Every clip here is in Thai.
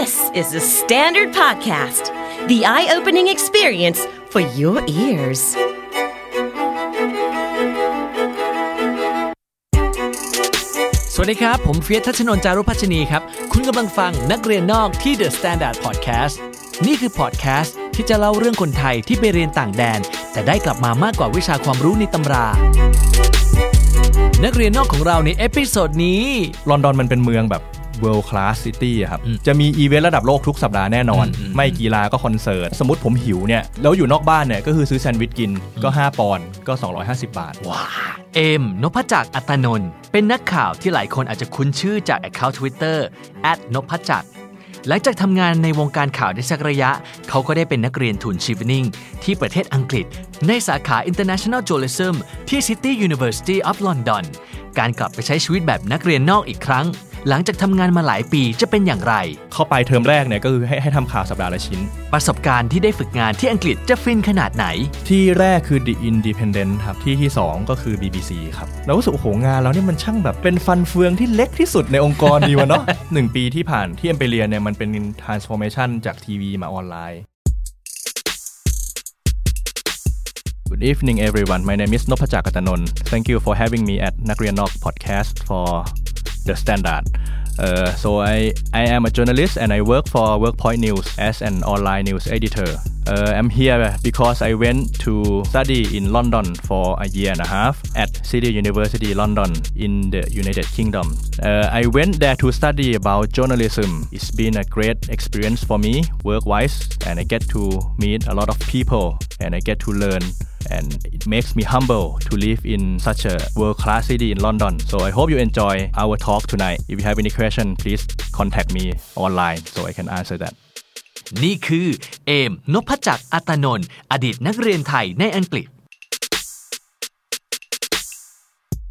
This is The Standard Podcast, the eye opening experience for your ears. สวัสดีครับ ผมเฟิร์ส ธัชนนท์ จารุพัชนีครับ คุณกำลังฟังนักเรียนนอกที่ The Standard Podcast นี่คือพอดแคสต์ที่จะเล่าเรื่องคนไทยที่ไปเรียนต่างแดน แต่ได้กลับมามากกว่าวิชาความรู้ในตำรานักเรียนนอกของเราใน episode นี้ ลอนดอนมันเป็นเมืองแบบ world class city อะครับจะมีอีเวนต์ระดับโลกทุกสัปดาห์แน่นอน ไม่กีฬาก็คอนเสิร์ต สมมติผมหิวเนี่ย แล้วอยู่นอกบ้านเนี่ยก็คือซื้อแซนด์วิชกินก็ 5 ปอนด์ก็ 250 บาท ว้าเอมนพจักรอัตนนท์เป็นนักข่าวที่หลายคนอาจจะคุ้นชื่อจาก Account Twitter นพจักรหลังจากทำงานในวงการข่าวได้สักระยะ เขาก็ได้เป็นนักเรียนทุน Chevening ที่ประเทศอังกฤษ ในสาขา International Journalism ที่ City University of London การกลับไปใช้ชีวิตแบบนักเรียนนอกอีกครั้ง หลังจากทำงานมาหลายปีจะเป็นอย่างไร เข้าไปเทอมแรกเนี่ยก็คือให้ให้ทำข่าวสัปดาห์ละชิ้น ประสบการณ์ที่ได้ฝึกงานที่อังกฤษจะฟินขนาดไหน ที่แรกคือ The Independent ครับ ที่ที่ 2 ก็คือ BBC ครับแล้วรู้สึกโอ้โหงานเรานี่มันช่างแบบเป็นฟันเฟืองที่เล็กที่สุดในองค์กรดีวะเนาะหนึ่งปีที่ผ่านที่เอ็มไปเรียนเนี่ยมันเป็น transformation จากทีวีมาออนไลน์ Good evening, everyone. My name is Nopachak Atanon. Thank you for having me at Nakrian Nok podcast for The Standard. Uh, so I, I am a journalist and I work for Workpoint News as an online news editor. Uh, I'm here because I went to study in London for a year and a half at City University London in the United Kingdom. Uh, I went there to study about journalism. It's been a great experience for me work-wise and I get to meet a lot of people and I get to learn and it makes me humble to live in such a world-class city in London. So I hope you enjoy our talk tonight. If you have any question, please contact me online so I can answer that. นี่คือเอมนพจักรอัตนนท์อดีตนักเรียนไทยในอังกฤษ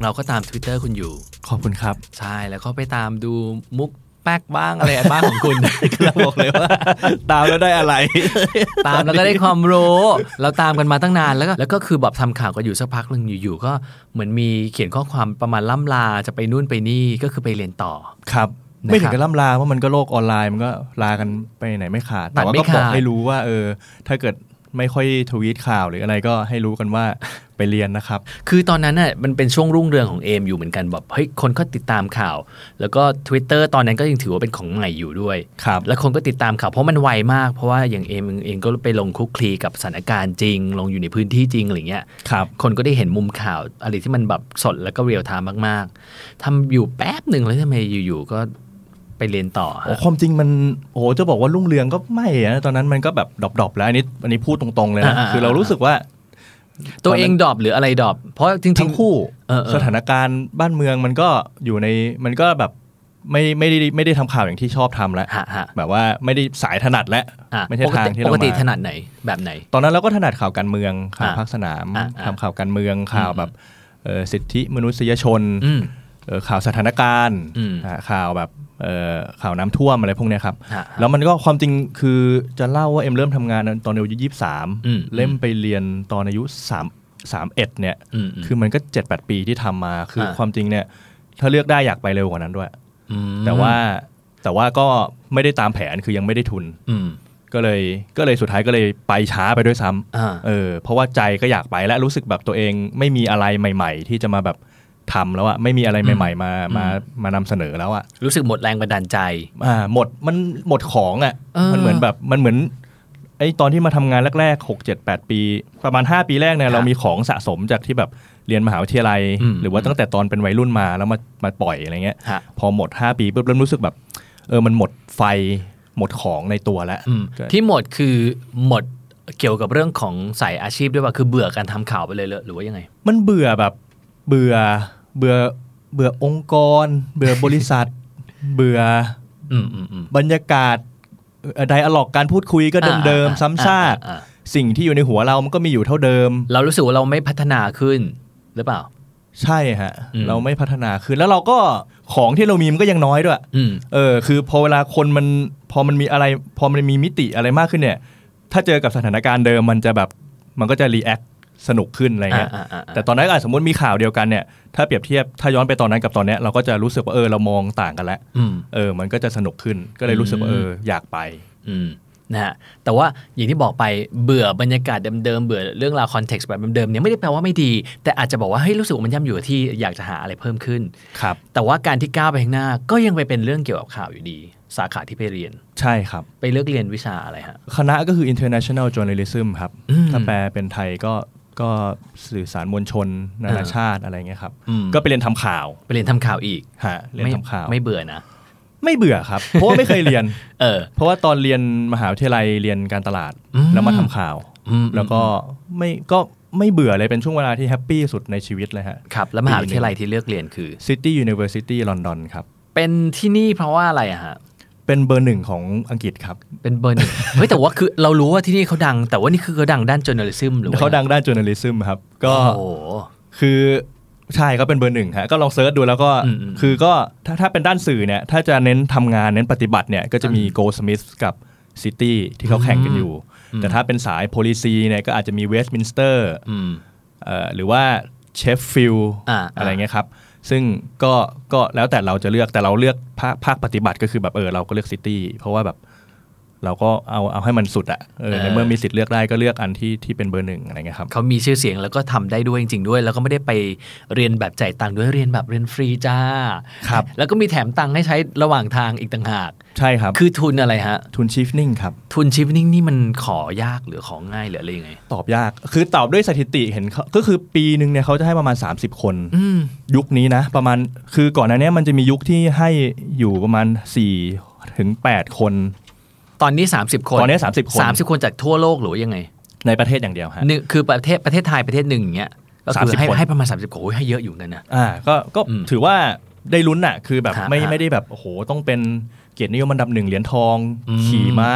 เราก็ตาม Twitter คุณอยู่ ขอบคุณครับ ใช่แล้วก็ไปตามดูมุกแป๊กบ้างอะไรบ้างของคุณ เราบอกเลยว่า ตามแล้วได้อะไร ตามแล้วก็ได้ความรู้เราตามกันมาตั้งนานแล้วก็แล้วก็คือแบบทำข่าวก็อยู่สักพักหนึ่งอยู่ๆก็เหมือนมีเขียนข้อความประมาณล่ำลาจะไปนู่นไปนี่ก็คือไปเรียนต่อครับนะครับ ไม่ถึงกับล่ำลาเพราะมันก็โลกออนไลน์มันก็ลากันไปไหนไม่ขาดตัแต่ดว่าไม่ก็บอกขาดให้รู้ว่า เออ ถ้าเกิดไม่ค่อยทวีตข่าวหรืออะไรก็ให้รู้กันว่าไปเรียนนะครับ คือตอนนั้นน่ะมันเป็นช่วงรุ่งเรืองของเอมอยู่เหมือนกันแบบเฮ้ยคนก็ติดตามข่าว แล้วก็ Twitter ตอนนั้นก็ยังถือว่าเป็นของใหม่อยู่ด้วยครับแล้วคนก็ติดตามข่าวเพราะมันไวมาก เพราะว่าอย่างเอมเองก็ไปลงคลุกคลีกับสถานการณ์จริง ลงอยู่ในพื้นที่จริงอะไรเงี้ยครับคนก็ได้เห็นมุมข่าวอะไรที่มันแบบสดแล้วก็ real-time มาก ๆทำอยู่แป๊บหนึ่งแล้วทำไมอยู่ๆก็ ไปเรียนต่อโอ้ฮะความจริงมันโอ้จะบอกว่ารุ่งเรืองก็ไม่อะตอนนั้นมันก็แบบ drop ๆแล้วอันนี้อันนี้พูดตรงๆเลยนะอ่าๆคือเรารู้สึกว่า ตัวเอง drop หรืออะไร drop เพราะจริงๆทั้งคู่เออเออสถานการณ์บ้านเมืองมันก็อยู่ในมันก็แบบไม่ไม่ได้ไม่ได้ทำข่าวอย่างที่ชอบทำแล้วฮะฮะแบบว่าไม่ได้สายถนัดแล้วอะไม่ใช่ปกทางติที่ปเรากติมาถนัดไหนแบบไหน ตอนนั้นเราก็ถนัดข่าวการเมืองข่าวอะภาคสนามอะอะทำข่าวการเมืองข่าวแบบเอ่อสิทธิมนุษยชนอืมเอ่อข่าวสถานการณ์อืมอะข่าวแบบเอ่อ ข่าวน้ำท่วมอะไรพวกเนี้ยครับฮะแล้วมันก็ความจริงคือจะเล่าว่าเอ็มเริ่มทำงานตอนอายุยี่สิบสามอืมเล่มไปเรียนตอนอายุสามสามเอ็ดเนี่ยอืมอืมคือมันก็เจ็ดแปดปีที่ทำมา คืออาความจริงเนี่ย ถ้าเลือกได้อยากไปเร็วกว่านั้นด้วยอืมแต่ว่าแต่ว่าก็ไม่ได้ตามแผนคือยังไม่ได้ทุนอืมก็เลยก็เลยสุดท้ายก็เลยไปช้าไปด้วยซ้ำอ่าเออเพราะว่าใจก็อยากไปและรู้สึกแบบตัวเองไม่มีอะไรใหม่ ๆ ที่จะมาแบบ ทำแล้วอะไม่มีอะไรใหม่ๆ มามามานำเสนอแล้วอะรู้สึกหมดแรงบันดาลใจอ่าหมดมันหมดของอะเออมันเหมือนแบบมันเหมือนไอ้ตอนที่มาทำงานแรกๆหกเจ็ดแปดปี ประมาณ 5 ปีแรกเนี่ยครับเรามีของสะสมจากที่แบบเรียนมหาวิทยาลัยอืมหรือว่าตั้งแต่ตอนเป็นวัยรุ่นมาแล้วมามาปล่อยอะไรเงี้ยฮะพอหมด 5 ปีปุ๊บเริ่มรู้สึกแบบ เออมันหมดไฟหมดของในตัวแล้วอืมก็ที่หมดคือหมดเกี่ยวกับเรื่องของสายอาชีพด้วยว่าคือเบื่อการทำข่าวไปเลยเหรอหรือว่ายังไง มันเบื่อแบบเบื่อ เบื่อเบื่อองค์กร เบื่อบริษัท เบื่ออืมอืมอืมบรรยากาศไดอะล็อกการพูดคุยก็เดิมอ่าๆซ้ำซากอ่าอ่าสิ่งที่อยู่ในหัวเรามันก็มีอยู่เท่าเดิม เรารู้สึกว่าเราไม่พัฒนาขึ้นหรือเปล่า ใช่ฮะอืมเราไม่พัฒนาขึ้นแล้วเราก็ของที่เรามีมันก็ยังน้อยด้วยอืมเออ คือพอเวลาคนมันพอมันมีอะไร พอมันมีมิติอะไรมากขึ้นเนี่ย ถ้าเจอกับสถานการณ์เดิมมันจะแบบมันก็จะรีแอค สนุกขึ้นอะไรเงี้ยอ่าอ่าอ่าแต่ตอนนั้นอาจสมมติมีข่าวเดียวกันเนี่ยถ้าเปรียบเทียบถ้าย้อนไปตอนนั้นกับตอนเนี้ยเราก็จะรู้สึกว่าเออเรามองต่างกันแล้วอืมเออ มันก็จะสนุกขึ้นก็เลยรู้สึกว่าเอออยากไปอืมนะฮะแต่ว่าอย่างที่บอกไปเบื่อบรรยากาศเดิมๆเบื่อเรื่องราวคอนเท็กซ์แบบเดิมๆเนี่ยไม่ได้แปลว่าไม่ดี แต่อาจจะบอกว่าเฮ้ยรู้สึกว่ามันย่ำอยู่กับที่อยากจะหาอะไรเพิ่มขึ้นครับแต่ว่าการที่ก้าวไปข้างหน้าก็ยังไปเป็นเรื่องเกี่ยวกับข่าวอยู่ดี สาขาที่ไปเรียน ใช่ครับ ไปเลือกเรียนวิชาอะไรฮะคณะก็คือ international journalism ครับอืมถ้าแปลเป็นไทยก็ ก็สื่อสารมวลชนนานาอ่าชาติอะไรเงี้ยครับอืมก็ไปเรียนทำข่าวไปเรียนทำข่าวอีกฮะเรียนไม่ทำข่าวไม่เบื่อนะไม่เบื่อครับ เพราะว่าไม่เคยเรียน เออ เพราะว่าตอนเรียนมหาวิทยาลัยเรียนการตลาดอืมแล้วมาทำข่าวอืมแล้วก็ไม่ก็ไม่เบื่อเลยเป็นช่วงเวลาที่แฮปปี้สุดในชีวิตเลยฮะครับ แล้วมหาวิทยาลัยที่เลือกเรียนคือ City University London ครับ เป็นที่นี่เพราะว่าอะไรอะฮะ เป็นเบอร์หนึ่งของอังกฤษครับ เป็นเบอร์หนึ่งเฮ้ยแต่ว่าคือเรารู้ว่าที่นี่เขาดัง แต่ว่านี่คือเขาดังด้าน journalism หรือว่าเขาดังด้าน journalism ครับ ก็โอ้โหคือใช่ก็เป็นเบอร์หนึ่งฮะก็ลองเซิร์ชดูแล้วก็อืมอืมคือก็ถ้าถ้าเป็นด้านสื่อเนี่ยถ้าจะเน้นทำงานเน้นปฏิบัติเนี่ยก็จะมี Goldsmith กับ City ที่เขาแข่งกันอยู่ แต่ถ้าเป็นสาย policy เนี่ยก็อาจจะมี Westminster อืมเอ่อหรือว่า Sheffield อ่าอะไรเงี้ยครับ ซึ่งก็ก็แล้วแต่เราจะเลือกแต่เราเลือกภาคภาคปฏิบัติก็คือแบบเออเราก็เลือก City เพราะว่าแบบเราก็เอาเอาให้มันสุดอะเออในเมื่อมีสิทธิ์เลือกได้ก็เลือกอันที่ที่เป็นเบอร์หนึ่งอะไรเงี้ยครับเขามีชื่อเสียงแล้วก็ทำได้ด้วยจริง ๆ ด้วย แล้วก็ไม่ได้ไปเรียนแบบจ่ายตังค์ด้วยเรียนแบบเรียนฟรีจ้าครับแล้วก็มีแถมตังค์ให้ใช้ระหว่างทางอีกต่างหาก ใช่ครับ คือทุนอะไรฮะ ทุนชีฟนิ่งครับ ทุนชิฟนิ่งนี่มันขอยากหรือของง่ายหรืออะไรยังไง ตอบยาก คือตอบด้วยสถิติเห็นเขาก็คือปีหนึ่งเนี่ยเขาจะให้ประมาณ 30 คนอืมยุคนี้นะ ประมาณ คือก่อนหน้านี้มันจะมียุคที่ให้อยู่ประมาณ4ถึง8คน ตอนนี้ 30 คน ตอนนี้ 30 คน 30 คนจากทั่วโลกหรือว่ายังไง ในประเทศอย่างเดียวฮะหนึ่งคือประเทศประเทศไทยประเทศหนึ่งอย่างเงี้ย ก็คือ30ให้คนให้ประมาณ 30คนโอ้ยให้เยอะอยู่เหมือนกันนะ อ่า ก็ ก็อืมถือว่าได้ลุ้นอะคือแบบฮะไม่ฮะไม่ได้แบบ โอ้โห ต้องเป็น เกียรตินิยมอันดับหนึ่งเหรียญทองอืมขี่ม้า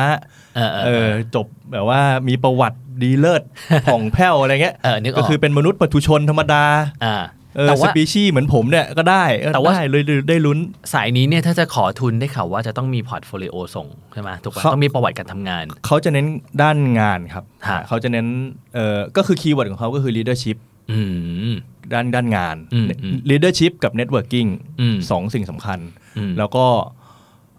เออเออเอเอออจบแบบว่ามีประวัติดีเลิศผ่องแผ้วอะไรเงี้ยเออนึกออกก็คือเป็นมนุษย์ปัตุชนธรรมดาอ่าเออแต่สว่าปีชีส์เหมือนผมเนี่ยก็ได้เออแต่ว่าได้เลยได้ลุ้นสายนี้เนี่ยถ้าจะขอทุนได้ข่าวว่าจะต้องมี portfolio ส่งใช่ไหมถูกป่ะเขาต้องมีประวัติการทำงาน เขาจะเน้นด้านงานครับฮะเขาจะเน้นเอ่อก็คือ keyword ของเขาก็คือ leadership อืมด้านด้านงานอืมอืม leadership กับ networking อืมสองสิ่งสำคัญอืมแล้วก็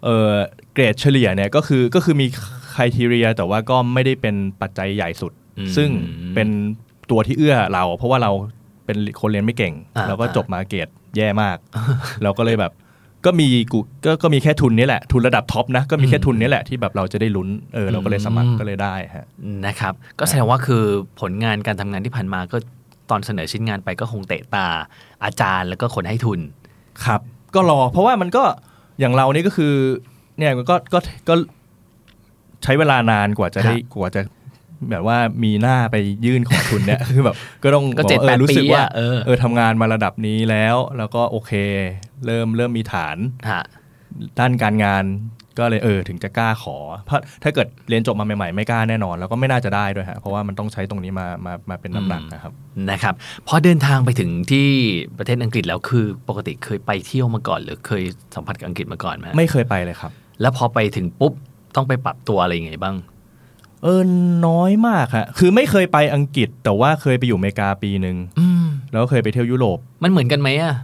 เอ่อเกรดเฉลี่ยเนี่ยก็คือก็คือมี criteria แต่ว่าก็ไม่ได้เป็นปัจจัยใหญ่สุดอืมซึ่งเป็นตัวที่เอื้อเรา เพราะว่าเราเป็นคนเรียนไม่เก่งอ่าแล้วก็จบมาเกรดแย่มาก เราก็เลยแบบก็มีกูก็ก็มีแค่ทุนนี้แหละ ทุนระดับท็อปนะ ก็มีแค่ทุนนี้แหละที่แบบเราจะได้ลุ้นเออเราก็เลยสมัครก็เลยได้ฮะนะครับ ก็แสดงว่าคือผลงานการทำงานที่ผ่านมาก็ตอนเสนอชิ้นงานไปก็คงเตะตาอาจารย์แล้วก็คนให้ทุนครับ ก็รอเพราะว่ามันก็ อย่างเรานี่ก็คือ เนี่ยมันก็ก็ก็ใช้เวลานานกว่าจะได้ฮะกว่าจะแบบว่ามีหน้าไปยื่นของทุนเนี่ย คือแบบก็ต้องก็บอกเจ็ดว่าแปเอดอรู้สึกปีว่าอะเออเออทำงานมาระดับนี้แล้ว แล้วก็โอเค เริ่มเริ่มมีฐานฮะด้านการงาน ก็เลยเออถึงจะกล้าขอ เพราะถ้าเกิดเรียนจบมาใหม่ๆ ไม่กล้าแน่นอน แล้วก็ไม่น่าจะได้ด้วยฮะเพราะว่ามันต้องใช้ตรงนี้มามามาเป็นน้ำหนักนะครับนะครับพอเดินทางไปถึงที่ประเทศอังกฤษแล้วคือปกติเคยไปเที่ยวมาก่อน หรือเคยสัมผัสกับอังกฤษมาก่อนไหมไม่เคยไปเลยครับ แล้วพอไปถึงปุ๊บต้องไปปรับตัวอะไรยังไงบ้างเออน้อยมากฮะคือไม่เคยไปอังกฤษ แต่ว่าเคยไปอยู่อเมริกาปีหนึ่งอืมแล้วก็เคยไปเที่ยวยุโรป มันเหมือนกันไหมอะ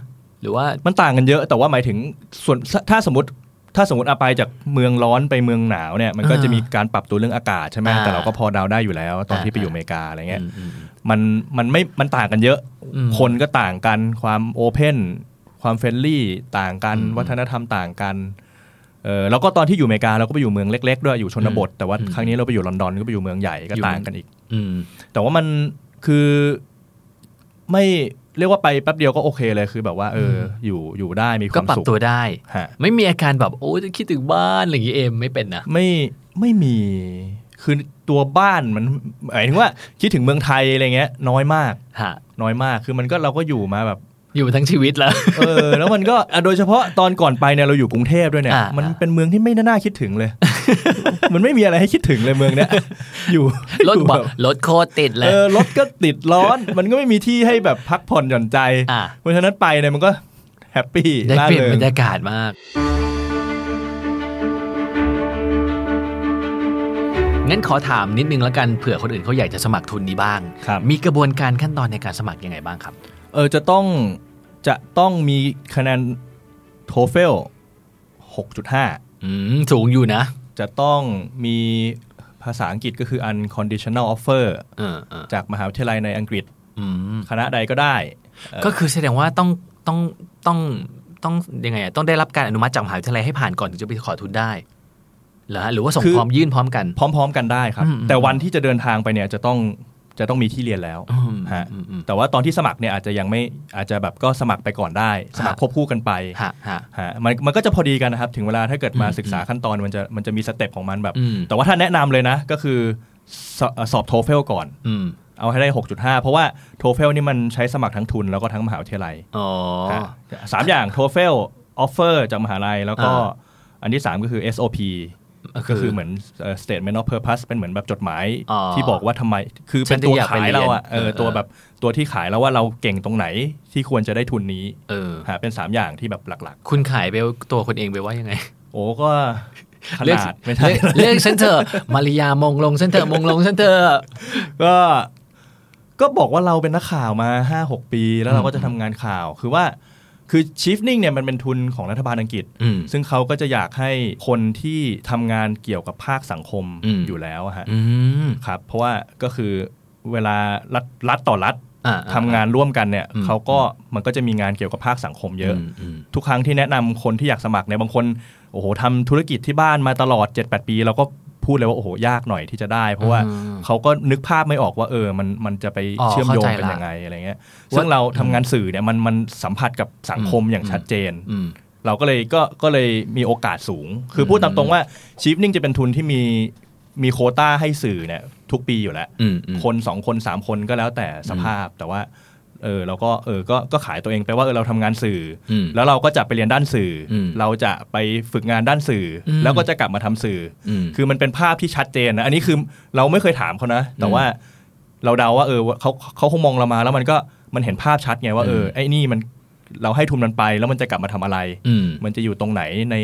หรือว่ามันต่างกันเยอะแต่ว่าหมายถึงส่วนถ้าสมมติ ถ้าสมมติเอาไปจากเมืองร้อนไปเมืองหนาวเนี่ยมันก็อ่าจะมีการปรับตัวเรื่องอากาศใช่ไหมอ่าแต่เราก็พอเดาได้อยู่แล้ว ตอนที่อ่าไปอยู่อเมริกาอะไรเงี้ยอืมอืมมันมันไม่มันต่างกันเยอะอืมคนก็ต่างกันความ open ความ friendly ต่างกันอืมวัฒนธรรมต่างกันเออแล้วก็ตอนที่อยู่อเมริกาเราก็ไปอยู่เมืองเล็ก ๆ ด้วยอยู่ชนบท แต่ว่าอืมครั้งนี้เราไปอยู่ลอนดอนก็ไปอยู่เมืองใหญ่ก็อยู่ต่างกันอีก อืมแต่ว่ามันคือไม่ เรียกว่าไปแป๊บเดียวก็โอเคเลยคือแบบว่าเอออยู่อยู่ได้ก็มีความสุขปรับตัวได้ฮะไม่มีอาการแบบโอ้จะคิดถึงบ้านอะไรอย่างงี้เอมไม่เป็นนะไม่ไม่มีคือตัวบ้านมันหมายถึงว่าคิดถึงเมืองไทยอะไรเงี้ยน้อยมากฮะน้อยมากคือมันก็เราก็อยู่มาแบบ อยู่ทั้งชีวิตแล้ว เออ แล้วมันก็อะโดยเฉพาะตอนก่อนไปเนี่ยเราอยู่กรุงเทพด้วยเนี่ยอ่ามัมันเป็นเมืองที่ไม่น่าคิดถึงเลย มันไม่มีอะไรให้คิดถึงเลยเมืองเนี้ย อยู่รถอยู่บอกแบบรถโคตรติดเลเอยอรถก็ติดร้อน มันก็ไม่มีที่ให้แบบพักผ่อนหย่อนใจอะเพราะฉะนั้นไปเนี่ยมันก็แฮปปี้ได้ล่าเปลี่ยนเริบงรรยากาศมาก งั้นขอถามนิดนึงแล้วกันเผื่อคนอื่นเขาอยากจะสมัครทุนนี้บ้างครับมีกระบวนการขั้นตอนในการสมัครยังไงบ้างครับ เออจะต้องจะต้องมีคะแนน TOEFL 6.5 อืม สูงอยู่นะ จะต้องมีภาษาอังกฤษก็คือ unconditional offer เออเออจากมหาวิทยาลัยในอังกฤษอืมคณะใดก็ได้เอ่อก็คือแสดงว่าต้องต้องต้องต้องยังไงอะต้องได้รับการอนุมัติจากมหาวิทยาลัยให้ผ่านก่อนถึงจะไปขอทุนได้เหรอฮะหรือว่าส่งพร้อมยื่นพร้อมกัน พร้อม ๆ กันได้ครับอืมแต่วันที่จะเดินทางไปเนี่ยจะต้อง จะต้องมีที่เรียนแล้วอืมฮะอืมอืมแต่ว่าตอนที่สมัครเนี่ยอาจจะยังไม่อาจจะแบบก็สมัครไปก่อนได้ สมัครฮะควบคู่กันไปฮะฮะฮะมันมันก็จะพอดีกันนะครับ ถึงเวลาถ้าเกิดมาอืมศึกษาขั้นตอนมันจะมันจะมี step ของมันแบบอืมแต่ว่าถ้าแนะนำเลยนะ ก็คือสเอ่อสอบ TOEFL ก่อนอืมเอาให้ได้ 6.5 เพราะว่า TOEFL นี่มันใช้สมัครทั้งทุนแล้วก็ทั้งมหาวิทยาลัยอ๋อฮะสามอย่างโทเฟลออฟเฟอร์จากมหาลัยแล้วก็อ่าอันที่ 3 ก็คือ SOP ก็คือเหมือนเอ่อ statement of purpose เป็นเหมือนแบบจดหมายอ๋อที่บอกว่าทำไม คือฉัเป็นนถึงตัวอยากไปขายเราอะเรียนเออเออตัวแบบตัวที่ขายแล้วว่าเราเก่งตรงไหนที่ควรจะได้ทุนนี้เออฮะเป็น 3 อย่างที่แบบหลักคุณขายไปตัวคนเองไปว่ายังไงๆโอ้ก็ขเลือกนาดไม่ใช่เลือกฉันเถอะมาริยามงลงฉันเถอะมงลงฉันเถอะก็ก็บอกว่าเราเป็นนักข่าวมา5-6ปี แล้วเราก็จะทำงานข่าวคือว่า คือ shifting เนี่ยมันเป็นทุนของรัฐบาลอังกฤษอืมซึ่งเขาก็จะอยากให้คนที่ทำงานเกี่ยวกับภาคสังคมอืมอยู่แล้วอะฮะอืมครับ เพราะว่าก็คือเวลารัฐรัฐต่อรัฐอ่าทำงานร่วมกันเนี่ยอืมเขาก็มันก็จะมีงานเกี่ยวกับภาคสังคมเยอะมอืมทุกครั้งที่แนะนำคนที่อยากสมัครเนี่ยบางคนโอ้โหทำธุรกิจที่บ้านมาตลอด 7-8 ปี เราก็ พูดเลยว่าโอ้โหยากหน่อยที่จะได้ เพราะว่าอืมเขาก็นึกภาพไม่ออกว่าเออมันมันจะไปอ๋อเชื่อมโยงเข้าใจกันละยังไงอะไรเงี้ยซึ่งเราทำงานสื่อเนี่ยมันมันสัมผัสกับสังคมอย่างชัดเจนอืมเราก็เลยก็ก็เลยมีโอกาสสูง คือพูดตามตรงว่าชีฟนิ่งจะเป็นทุนที่มีมีโควต้าให้สื่อเนี่ยทุกปีอยู่แล้วอืมอืมคนสองคนสามคนก็แล้วแต่สภาพแต่ว่า เออเราก็เออก็ก็ขายตัวเองไปว่าเออเราทำงานสื่ออมแล้วเราก็จะไปเรียนด้านสื่ออมเราจะไปฝึกงานด้านสื่ออมแล้วก็จะกลับมาทำสื่อออืมคือมันเป็นภาพที่ชัดเจนนะอันนี้คือเราไม่เคยถามเขานะ แต่อืมว่าเราเดาว่าเออเขาเขาคงมองเรามาแล้วมันก็มันเห็นภาพชัดไงว่าเอออืมไอ้นี่มันเราให้ทุนมันไปแล้วมันจะกลับมาทำอะไรอืมมันจะอยู่ตรงไหนใน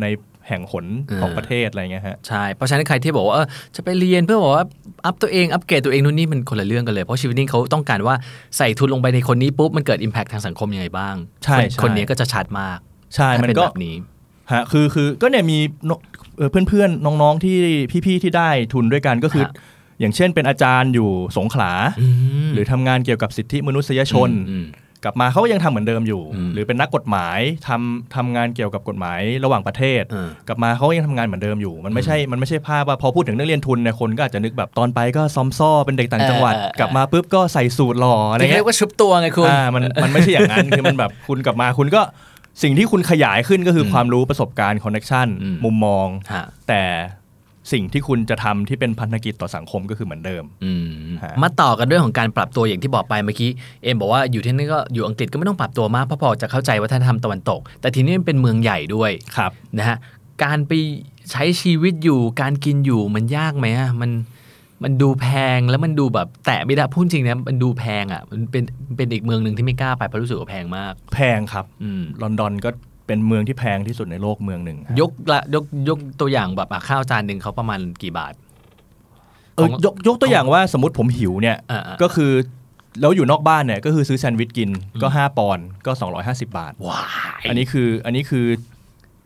ใน แห่งหนของอ่าประเทศอะไรเงี้ยฮะใช่เพราะฉะนั้นใครที่บอกว่าเออจะไปเรียนเพื่อบอกว่าอัพตัวเองอัปเกรดตัวเองนู่นนี่มันคนละเรื่องกันเลย เพราะชีวิตนี้เขาต้องการว่าใส่ทุนลงไปในคนนี้ปุ๊บมันเกิด Impact ทางสังคมยังไงบ้างใช่คนใช่คนนี้ก็จะชัดมากใช่ถ้ามันเป็นก็แบบนี้ฮะคือคือก็เนี่ยมีนเอ่อเพื่อนๆน้องๆที่พี่ๆที่ได้ทุนด้วยกันก็คือฮะอย่างเช่นเป็นอาจารย์อยู่สงขลาอืมหรือทำงานเกี่ยวกับสิทธิมนุษยชนอืม กลับมาเขาก็ยังทำเหมือนเดิมอยู่อืมหรือเป็นนักกฎหมายทำทำงานเกี่ยวกับกฎหมายระหว่างประเทศเออกลับมาเขาก็ยังทำงานเหมือนเดิมอยู่ มันไม่ใช่มันไม่ใช่ภาพว่าพอพูดถึงนักเรียนทุนเนี่ยคนก็อาจจะนึกแบบตอนไปก็ซอมซ่อเป็นเด็กต่างจังหวัดเออเออเออกลับมาปุ๊บก็ใส่สูตรหล่ออะไรที่เรีเงี้ยยกว่าชุบตัวไงคุณอ่ามันมันไม่ใช่อย่างนั้นคือมันแบบคุณกลับมาคุณก็สิ่งที่คุณขยายขึ้นก็คืออมความรู้ประสบการณ์ connection อืมมุมมองฮะแต่ สิ่งที่คุณจะทำที่เป็นพันธกิจต่อสังคมก็คือเหมือนเดิมอืมฮะมาต่อกันเรื่องของการปรับตัวอย่างที่บอกไปเมื่อกี้เอ็มบอกว่าอยู่ที่นี่ก็อยู่อังกฤษก็ไม่ต้องปรับตัวมากเพราะพอจะเข้าใจวัฒนธรรมตะวันตก แต่ทีนี้มันเป็นเมืองใหญ่ด้วยครับนะฮะการไปใช้ชีวิตอยู่การกินอยู่มันยากไหมอะมันมันดูแพงแล้วมันดูแบบแตะไม่ได้พูดจริงนะมันดูแพงอะมันเป็นเป็นอีกเมืองหนึ่งที่ไม่กล้าไปเพราะรู้สึกว่าแพงมาก แพงครับอืมลอนดอนก็ เป็นเมืองที่แพงที่สุดในโลกเมืองหนึ่งยกละยกยกตัวอย่างแบบข้าวจานหนึ่งเขาประมาณกี่บาทเออยกยกตัวอย่างว่าสมมติผมหิวเนี่ยก็คือแล้วอยู่นอกบ้านเนี่ยก็คือซื้อแซนด์วิชกินก็ 5 ปอนด์ก็ 250 บาทว้าอันนี้คืออันนี้คือ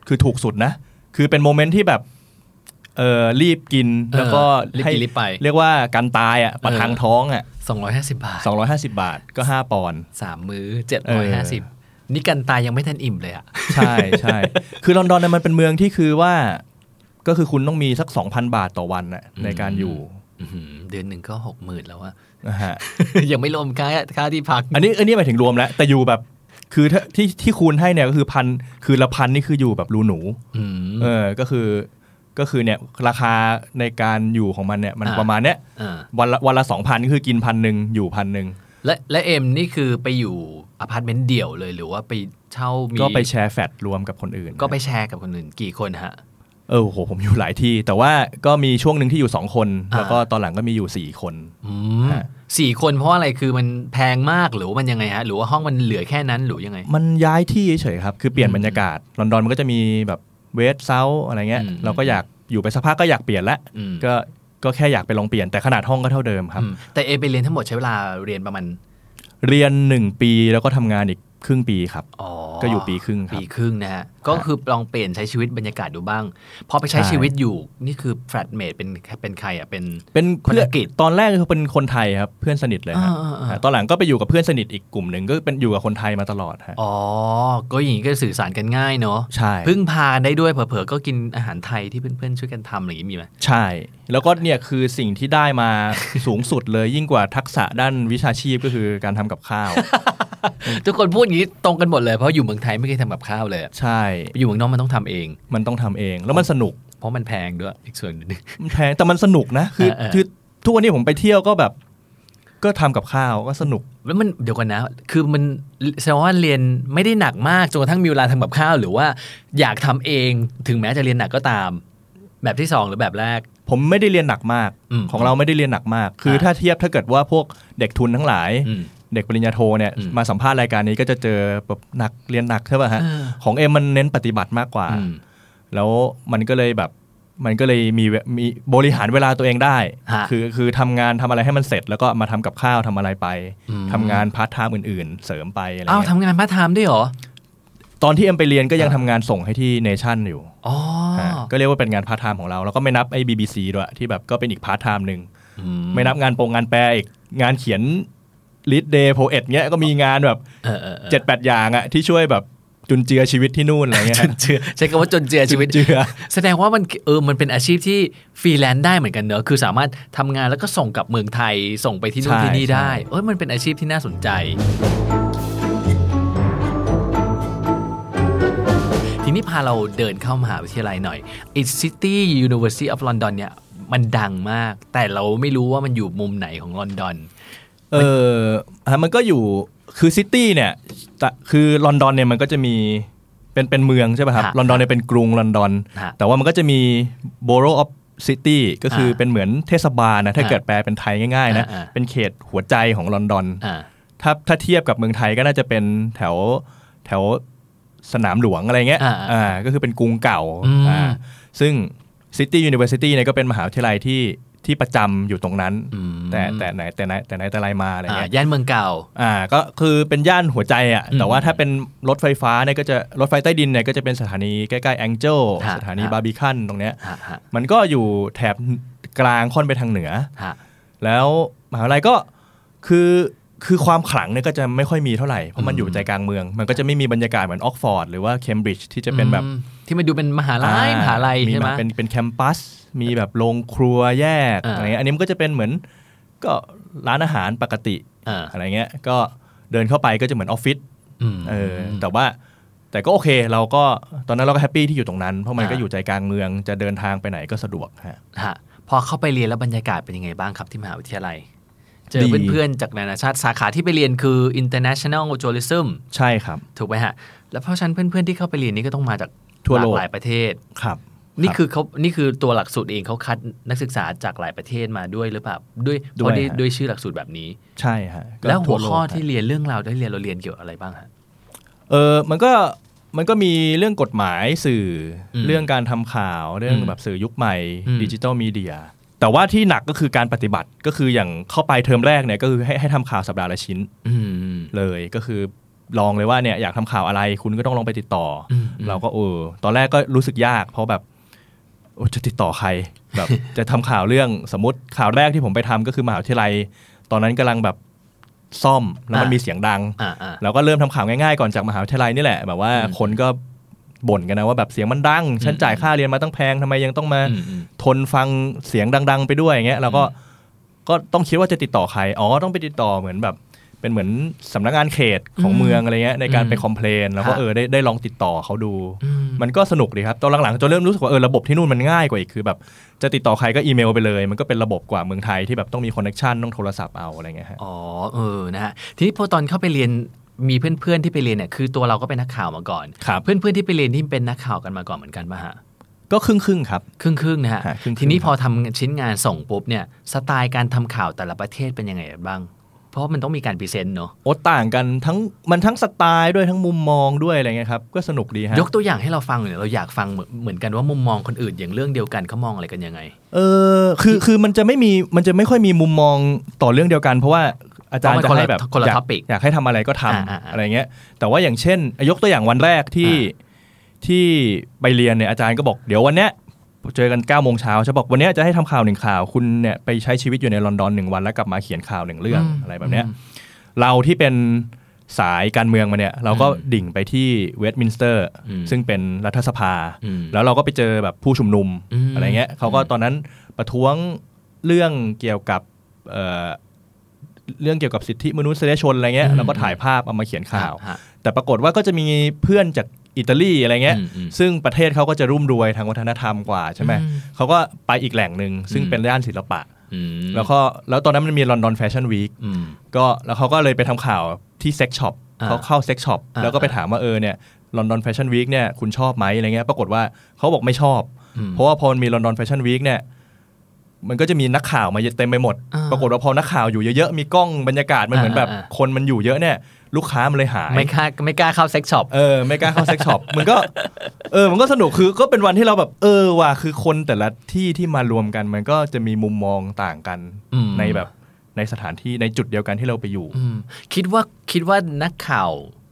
คือถูกสุดนะ คือเป็น moment ที่แบบเออรีบกินแล้วก็ให้รีบไป เรียกว่าการตายอะประทังท้องอะ250 บาท 250 บาทก็ 5 ปอนด์3มื้อ750 นี่กันตายยังไม่ทันอิ่มเลยอะใช่ใช่คือลอนดอนเนี่ยมันเป็นเมืองที่คือว่า ก็คือคุณต้องมีสัก 2,000 บาทต่อวันน่ะในการอยู่อื้อหือเดือนหนึ่งก็หกหมื่นแล้วอะนะฮะยังไม่รวมค่าค่าที่พัก อันนี้อันนี้หมายถึงรวมแล้ว แต่อยู่แบบคือถ้าที่ที่คูณให้เนี่ยก็คือพันคือละพันนี่คืออยู่แบบรูหนูอืมเออก็คือก็คือเนี่ยราคาในการอยู่ของมันเนี่ยมันอ่าประมาณเนี้ยอ่าวันละวันละสองพันคือกินพันหนึ่งอยู่พันหนึ่ง และและเอ็มนี่คือไปอยู่อพาร์ตเมนต์เดี่ยวเลยหรือว่าไปเช่ามีก็ไปแชร์แฟลตรวมกับคนอื่น ก็ไปแชร์กับคนอื่นกี่คนฮะเออโหผมอยู่หลายที่ แต่ว่าก็มีช่วงหนึ่งที่อยู่สองคนอ่าแล้วก็ตอนหลังก็มีอยู่สี่คนอืมฮะสี่คนเพราะอะไรคือมันแพงมากหรือว่ามันยังไงฮะหรือว่าห้องมันเหลือแค่นั้นหรือยังไง มันย้ายที่เฉยๆครับคือเปลี่ยนอืมบรรยากาศลอนดอนมันก็จะมีแบบเวสเซาอะไรเงี้ยอืมเราก็อยากอยู่ไปสักพักก็อยากเปลี่ยนละอืมก็ ก็แค่อยากไปลองเปลี่ยนแต่ขนาดห้องก็เท่าเดิมครับอืมแต่เอ็มไปเรียนทั้งหมดใช้เวลาเรียนประมาณ เรียนหนึ่งปีแล้วก็ทำงานอีก ครึ่งปีครับอ๋อก็อยู่ปีครึ่งครับ ปีครึ่งนะฮะ ก็คือลองเปลี่ยนใช้ชีวิตบรรยากาศดูบ้าง พอไปใช้ใช่ชีวิตอยู่นี่คือ flatmate เป็นเป็นใครอะ เป็นเป็นเพื่อนคนอังกฤษตอนแรกคือเป็นคนไทยครับ เพื่อนสนิทเลยครับอ่าอ่าอ่าตอนหลังก็ไปอยู่กับเพื่อนสนิทอีกกลุ่มหนึ่งก็เป็นอยู่กับคนไทยมาตลอดฮะอ๋อ ก็อย่างนี้ก็สื่อสารกันง่ายเนาะ ใช่ พึ่งพาได้ด้วยเผลอๆก็กินอาหารไทยที่เพื่อนๆช่วยกันทำอะไรอย่างนี้มีไหมใช่ แล้วก็เนี่ยคือสิ่งที่ได้มาสูงสุดเลยยิ่งกว่าทักษะด้านวิชาชีพก็คือการทำกับข้าว ทุกคนพูดอย่างนี้ตรงกันหมดเลยเพราะอยู่เมืองไทยไม่เคยทำกับข้าวเลยอะใช่ไปอยู่เมืองนอกมันต้องทำเอง มันต้องทำเองแล้วมันสนุก เพราะมันแพงด้วยอีกส่วนหนึงมันแพงแต่มันสนุกนะคือเออเออคือทุกวันนี้ผมไปเที่ยวก็แบบ ก็ทำกับข้าวก็สนุก แล้วมันเดี๋ยวกันนะ คือมันแสดงว่าเรียนไม่ได้หนักมากจนกระทั่งมีเวลาทำกับข้าว หรือว่าอยากทำเองถึงแม้จะเรียนหนักก็ตาม แบบที่สองหรือแบบแรกผมไม่ได้เรียนหนักมากอืมของเราไม่ได้เรียนหนักมาก คืออ่าถ้าเทียบถ้าเกิดว่าพวกเด็กทุนทั้งหลายอืม เด็กปริญญาโทเนี่ยอืมมาสัมภาษณ์รายการนี้ก็จะเจอแบบหนักเรียนหนักใช่ป่ะฮะเออของเอ็มมันเน้นปฏิบัติมากกว่าอืมแล้วมันก็เลยแบบมันก็เลยมีเวมีบริหารเวลาตัวเองได้ฮะคือคือทำงานทำอะไรให้มันเสร็จ แล้วก็มาทำกับข้าวทำอะไรไปอืมทำงานพาร์ทไทม์อื่น ๆ เสริมไปอะไรอ้าวเงี้ยทำงานพาร์ทไทม์ด้วยเหรอ ตอนที่เอ็มไปเรียนก็ยังอ่าทำงานส่งให้ที่เนชั่นอยู่อ๋อฮะก็เรียกว่าเป็นงานพาร์ทไทม์ของเรา แล้วก็ไม่นับไอ้ BBC ด้วยที่แบบก็เป็นอีกพาร์ทไทม์หนึ่งอืไม่นับงานโปรงงานแปลอีกงานเขียน ลิดเดย์โพเอ็ดเงี้ยก็มีงานแบบเออเออเออเจ็ดแปดอย่างอะที่ช่วยแบบจุนเจือชีวิตที่นู่นอะไรเงี้ยจุนเจือใช้คำว่าจุนเจือชีวิตเจือแสดงว่ามันเออมันเป็นอาชีพที่ฟรีแลนซ์ได้เหมือนกันเนอะคือสามารถทำงานแล้วก็ส่งกลับเมืองไทยส่งไปที่นู่นใช่ที่นี่ได้ใช่เออมันเป็นอาชีพที่น่าสนใจ ทีนี้พาเราเดินเข้ามหาวิทยาลัยหน่อย It's City University of London เนี่ยมันดังมาก แต่เราไม่รู้ว่ามันอยู่มุมไหนของลอนดอน เออฮะมันก็อยู่คือซิตี้เนี่ยแต่คือลอนดอนเนี่ยมันก็จะมีเป็นเป็นเมืองใช่ป่ะครับฮะลอนดอนเนี่ยเป็นกรุงลอนดอนฮะแต่ว่ามันก็จะมี borough of city ก็คืออ่าเป็นเหมือนเทศบาลนะถ้าอ่าเกิดแปลเป็นไทยง่ายๆนะอ่าอ่าเป็นเขตหัวใจของลอนดอนอ่าถ้าถ้าเทียบกับเมืองไทยก็น่าจะเป็นแถวแถวสนามหลวงอะไรเงี้ยอ่าอ่าก็คือเป็นกรุงเก่าอืมอ่าซึ่ง City University เนี่ยก็เป็นมหาวิทยาลัยที่ ที่ประจำอยู่ตรงนั้นอืมแต่แต่ไหนแต่ไหนแต่ไหนแต่ไรมาอะไรอ่าเงี้ยย่านเมืองเก่าอ่าก็คือเป็นย่านหัวใจอะอืมแต่ว่าถ้าเป็นรถไฟฟ้าเนี่ยก็จะรถไฟใต้ดินเนี่ยก็จะเป็นสถานีใกล้ๆแองเจลฮะสถานีฮะบาร์บีคันตรงเนี้ยฮะฮะมันก็อยู่แถบกลางค่อนไปทางเหนือฮะแล้วมหาวิทยาลัยก็คือคือความขลังเนี่ยก็จะไม่ค่อยมีเท่าไหร่ เพราะมันอยู่ใจกลางเมือง มันก็จะไม่มีบรรยากาศเหมือนออกฟอร์ดหรือว่าเคมบริดจ์ที่จะเป็นแบบอืมที่มันดูเป็นมหาลัยอ่มหาลัยมีใช่ไหแบมบเป็นเป็นแคมปัส มีแบบโรงครัวแยกอ่าอะไรเงี้ยอันนี้มันก็จะเป็นเหมือนก็ร้านอาหารปกติอ่าอะไรเงี้ยก็เดินเข้าไปก็จะเหมือนออฟฟิศอืมเออแต่ว่าแต่ก็โอเคเราก็ตอนนั้นเราก็ happy ที่อยู่ตรงนั้น เพราะมันอ่าก็อยู่ใจกลางเมืองจะเดินทางไปไหนก็สะดวกฮะฮะพอเข้าไปเรียนแล้วบรรยากาศเป็นยังไงบ้างครับที่มหาวิทยาลัย เจอดีเพื่อนๆจากนานาชาติสาขาที่ไปเรียนคือ international journalism ใช่ครับ ถูกไหมฮะ แล้วเพราะฉะนั้นเพื่อนๆที่เข้าไปเรียนนี่ก็ต้องมาจากทั่วหลาโลกกหลายประเทศครับ นี่รับคือเขานี่คือตัวหลักสูตรเองเขาคัดนักศึกษาจากหลายประเทศมาด้วยหรือเปล่าด้วยเพด้วยราะด้วยฮะด้วยชื่อหลักสูตรแบบนี้ ใช่ฮะก็แล้วหัวทั่โกข้อฮะที่เรียนเรื่องราวที่เรียนเราเรียนเกี่ยวกับอะไรบ้างฮะเออมันก็มันก็มีเรื่องกฎหมายสื่ออมเรื่องการทำข่าวเรื่องอืมแบบสื่อยุคใหม่อืมดิจิตอลมีเดียแต่ว่าที่หนักก็คือการปฏิบัติก็คืออย่างเข้าไปเทอมแรกเนี่ยก็คือให้ให้ทำข่าวสัปดาห์ละชิ้นอืมเลยก็คือลองเลยว่าเนี่ยอยากทำข่าวอะไรคุณก็ต้องลองไปติดต่ออมเราก็เออตอนแรกก็รู้สึกยาก เพราะแบบ โอ้จะติดต่อใครแบบจะทำข่าวเรื่องสมมติข่าวแรกที่ผมไปทำก็คือมหาวิทยาลัย ตอนนั้นกำลังแบบซ่อมแล้วมันอะมีเสียงดังอ่าอ่าเราก็เริ่มทำข่าวง่ายๆก่อนจากมหาวิทยาลัยนี่แหละ แบบว่าอืมคนก็บ่นกันนะว่าแบบเสียงมันดัง ฉันอืมจ่ายค่าเรียนมาตั้งแพงทำไมยังต้องมาอืมอืมทนฟังเสียงดัง ๆ ไปด้วยอย่างเงี้ยเราก็อืมก็ต้องคิดว่าจะติดต่อใคร อ๋อ ต้องไปติดต่อเหมือนแบบ เป็นเหมือนสำนักงานเขตของอืมเมืองอะไรเงี้ยในการอืมไป complain แล้วก็ฮะเออได้ได้ลองติดต่อเขาดูอืมมันก็สนุกดีครับตอนหลังๆจนเริ่มรู้สึกว่าเออระบบที่นู่นมันง่ายกว่าอีกคือแบบจะติดต่อใครก็อีเมลไปเลย มันก็เป็นระบบกว่าเมืองไทยที่แบบต้องมี connection ต้องโทรศัพท์เอาอะไรเงี้ยฮะอ๋อเออนะฮะทีนี้พอตอนเข้าไปเรียนมีเพื่อนๆที่ไปเรียนเนี่ยคือตัวเราก็เป็นนักข่าวมาก่อนครับเพื่อนๆที่ไปเรียนที่เป็นนักข่าวกันมาก่อนเหมือนกันป่ะฮะก็ครึ่งครึ่งๆครับ ครึ่งครึ่งๆนะฮะฮะครึ่งๆทีนี้ครับพอทำชิ้นงานส่งปุ๊บเนี่ยสไตล์การทำข่าวแต่ละประเทศเป็นยังไงบ้าง เพราะว่ามันต้องมีการพรีเซนต์เนาะโอ้ต่างกันทั้งมันทั้งสไตล์ด้วยทั้งมุมมองด้วยอะไรเงี้ยครับก็สนุกดีฮะยกตัวอย่างให้เราฟังหน่อยเราอยากฟังเหมือนเหมือนกันว่ามุมมองคนอื่นอย่างเรื่องเดียวกันเขามองอะไรกันยังไง เออคือคือมันจะไม่มีมันจะไม่ค่อยมีมุมมองต่อเรื่องเดียวกันเพราะว่าอาจารย์เพราะมันจะให้แบบคนละอยาก topic อยากให้ทำอะไรก็ทำอ่าอ่าอ่าอะไรเงี้ย แต่ว่าอย่างเช่น ยกตัวอย่างวันแรกที่อ่ที่ไปเรียนเนี่ยอาจารย์ก็บอกเดี๋ยววันเนี้ย เจอกัน9ก้าโมงเช้าจะบอกวันเนี้ยจะให้ทำข่าวหนึ่งข่าว คุณเนี่ยไปใช้ชีวิตอยู่ในลอนดอนหนึ่งวัน แล้วกลับมาเขียนข่าวหนึ่งเรื่องอะไรแบบเนี้ยเราที่เป็นสายการเมืองมาเนี่ย เราก็ดิ่งไปที่เวสต์มินสเตอร์อืมซึ่งเป็นรัฐสภาอืมแล้วเราก็ไปเจอแบบผู้ชุมนุมอืมอะไรเงี้ยเขาก็ตอนนั้นประท้วงเรื่องเกี่ยวกับเอ่อเรื่องเกี่ยวกับสิทธิมนุษยชนอะไรเงี้ยอืมแล้วก็ถ่ายภาพเอามาเขียนข่าวฮะแต่ปรากฏว่าก็จะมีเพื่อนจาก อิตาลีอะไรเงี้ยอืมอืมซึ่งประเทศเขาก็จะรุ่มรวยทางวัฒนธรรมกว่าใช่ไหมอืมเขาก็ไปอีกแหล่งหนึ่งซึ่งอืมเป็นด้านศิลปะอืมแล้วก็แล้วตอนนั้นมันมี London Fashion Week อืมก็แล้วเขาก็เลยไปทำข่าวที่ sex shop อ่าเขาเข้า sex shop อ่าแล้วก็ไปถามว่าเออเนี่ย London Fashion Week เนี่ยคุณชอบไหมอะไรเงี้ยปรากฏว่าเขาบอกไม่ชอบอืมเพราะว่าพอมันมี London Fashion Week เนี่ยมันก็จะมีนักข่าวมาเต็มไปหมดอ่าปรากฏว่าพอนักข่าวอยู่เยอะๆ มีกล้องบรรยากาศมันเหมือนแบบอ่าอ่าคนมันอยู่เยอะเนี่ย ลูกค้ามันเลยหาย ไม่กล้าไม่กล้าเข้า sex shop เออไม่กล้าเข้า sex shop มันก็เออมันก็สนุกคือก็เป็นวันที่เราแบบ เออว่ะคือคนแต่ละที่ที่มารวมกัน มันก็จะมีมุมมองต่างกันอืมในแบบในสถานที่ในจุดเดียวกันที่เราไปอยู่อืมคิดว่าคิดว่านักข่าวเอ่อ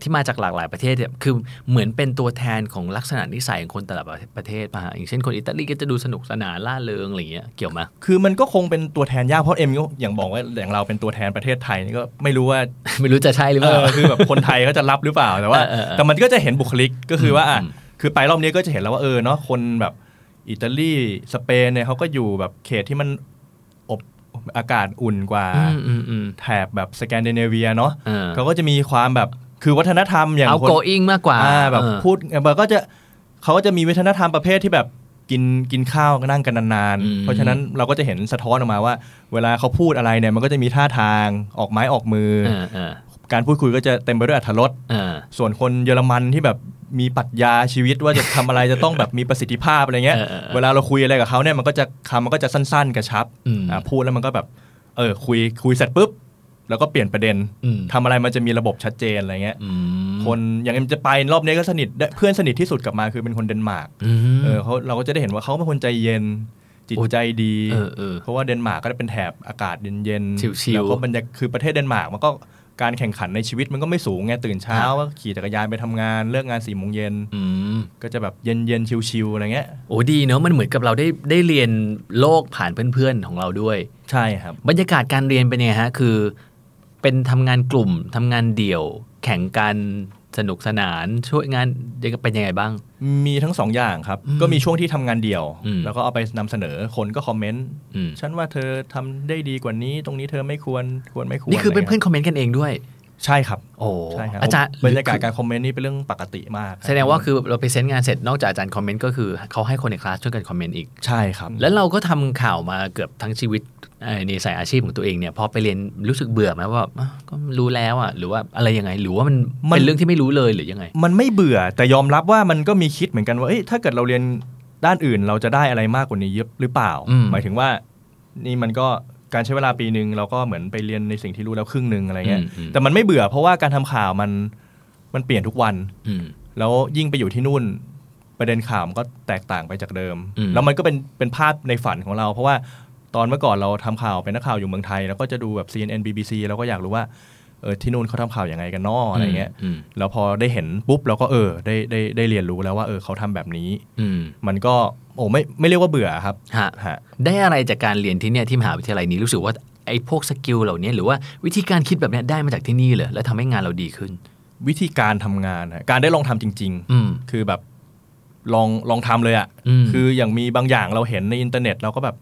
ที่มาจากหลากหลายประเทศเนี่ยคือเหมือนเป็นตัวแทนของลักษณะนิสัยของคนแต่ละประเทศป่ะฮะอย่างเช่นคนอิตาลีก็จะดูสนุกสนานร่าเริงอะไรอย่างเงี้ยเกี่ยวไหมคือมันก็คงเป็นตัวแทนยากเพราะเอ็มก็อย่างบอกว่าอย่างเราเป็นตัวแทนประเทศไทยนี่ก็ไม่รู้ว่าไม่รู้จะใช่หรือเอเปล่าอคือแบบคนไทยเขาจะรับหรือเปล่าแต่ว่าเออเออเออแต่มันก็จะเห็นบุคลิกก็คือว่าอะอืมคือไปรอบนี้ก็จะเห็นแล้วว่าเออเนาะคนแบบอิตาลีสเปนเนี่ยเขาก็อยู่แบบเขตที่มันอบอากาศอุ่นกว่าอืมอืมอืมแถบแบบสแกนดิเนเวียเนาะเออเขาก็จะมีความแบบ คือวัฒนธรรมอย่างเอาคนโกอิงมากกว่าอ่าแบบเออพูดแบบก็จะเขาก็จะมีวัฒนธรรมประเภทที่แบบกินกินข้าวนั่งกันนานอืมๆเพราะฉะนั้นเราก็จะเห็นสะท้อนออกมาว่า เวลาเขาพูดอะไรเนี่ยมันก็จะมีท่าทางออกไม้ออกมือเออเออการพูดคุยก็จะเต็มไปด้วยอรรถรสเออส่วนคนเยอรมันที่แบบมีปรัชญาชีวิตว่าจะทำอะไรจะต้องแบบมีประสิทธิภาพอะไรเงี้ยเออเออเออเวลาเราคุยอะไรกับเขาเนี่ยมันก็จะคำมันก็จะสั้นๆ กระชับอืมอ่าพูดแล้วมันก็แบบเออคุยคุยเสร็จปุ๊บ แล้วก็เปลี่ยนประเด็นอืมทำอะไรมันจะมีระบบชัดเจนอะไรเงี้ยอืมคนอย่างเอ็มจะไปรอบนี้ก็สนิทได้เพื่อนสนิทที่สุดกลับมาคือเป็นคนเดนมาร์กอืมเออเขาเราก็จะได้เห็นว่าเขาเป็นคนใจเย็นจิตโอ้ใจดีเออเออเพราะว่าเดนมาร์กก็เป็นแถบอากาศเย็นๆชิลๆแล้วก็บรรยากคือประเทศเดนมาร์กมันก็การแข่งขันในชีวิตมันก็ไม่สูงไงตื่นเช้าฮะก็ขี่จักรยานไปทำงานเลิกงานสี่โมงเย็นอืมก็จะแบบเย็นเย็นๆชิลๆอะไรเงี้ยโอ้ดีเนอะมันเหมือนกับเราได้ได้เรียนโลกผ่านเพื่อนๆของเราด้วย ใช่ครับ บรรยากาศการเรียนเป็นยังไงฮะ คือ เป็นทำงานกลุ่มทำงานเดี่ยว แข่งกันสนุกสนานช่วยงานเป็นยังไงบ้าง มีทั้งสองอย่างครับอืมก็มีช่วงที่ทำงานเดี่ยวอืมแล้วก็เอาไปนำเสนอคนก็ comment อืมฉันว่าเธอทำได้ดีกว่านี้ ตรงนี้เธอไม่ควรควรไม่ควรนี่คือเป็นะไรเพื่อน comment กันเองด้วย ใช่ครับโอ้ใช่ครับอาจารย์บรรยากาศการ comment นี่เป็นเรื่องปกติมาก แสดงว่าคือเราไป present งานเสร็จนอกจากอาจารย์ comment ก็คือเขาให้คนในคลาสช่วยกัน comment อีกใช่ครับ แล้วเราก็ทำข่าวมาเกือบทั้งชีวิตเอ่อในสายอาชีพของตัวเองเนี่ยพอไปเรียนรู้สึกเบื่อไหมว่าอะก็รู้แล้วอะหรือว่าอะไรยังไง หรือว่ามันมันเป็นเรื่องที่ไม่รู้เลยหรือยังไง มันไม่เบื่อแต่ยอมรับว่ามันก็มีคิดเหมือนกันว่าเอ้ยถ้าเกิดเราเรียนด้านอื่นเราจะได้อะไรมากกว่านี้เยอะหรือเปล่าอืมหมายถึงว่านี่มันก็ การใช้เวลาปีหนึ่งเราก็เหมือนไปเรียนในสิ่งที่รู้แล้วครึ่งหนึ่งอะไรเงี้ยอืมอืมแต่มันไม่เบื่อเพราะว่าการทำข่าวมันมันเปลี่ยนทุกวันอืมแล้วยิ่งไปอยู่ที่นู่นประเด็นข่าวมันก็แตกต่างไปจากเดิมอืมแล้วมันก็เป็นเป็นภาพในฝันของเรา เพราะว่าตอนเมื่อก่อนเราทำข่าวเป็นนักข่าวอยู่เมืองไทย แล้วก็จะดูแบบ CNN BBC เราก็อยากรู้ว่า เออที่นู่นเขาทำข่าวยังไงกันนออะไรเงี้ยอืมแล้วพอได้เห็นปุ๊บเราก็เออได้ได้ได้เรียนรู้แล้วว่าเออเขาทำแบบนี้อืมมันก็โอ้ไม่ไม่เรียกว่าเบื่อครับฮะฮะได้อะไรจากการเรียนที่เนี่ยที่มหาวิทยาลัยนี้รู้สึกว่าไอ้พวกสกิลเหล่านี้หรือว่าวิธีการคิดแบบเนี้ยได้มาจากที่นี่เลยแล้วทำให้งานเราดีขึ้น วิธีการทำงานฮะการได้ลองทำจริงอืมๆคือแบบลองลองทำเลยอะ่ะอืมคืออย่างมีบางอย่างเราเห็นในอินเทอร์เน็ตเราก็แบบ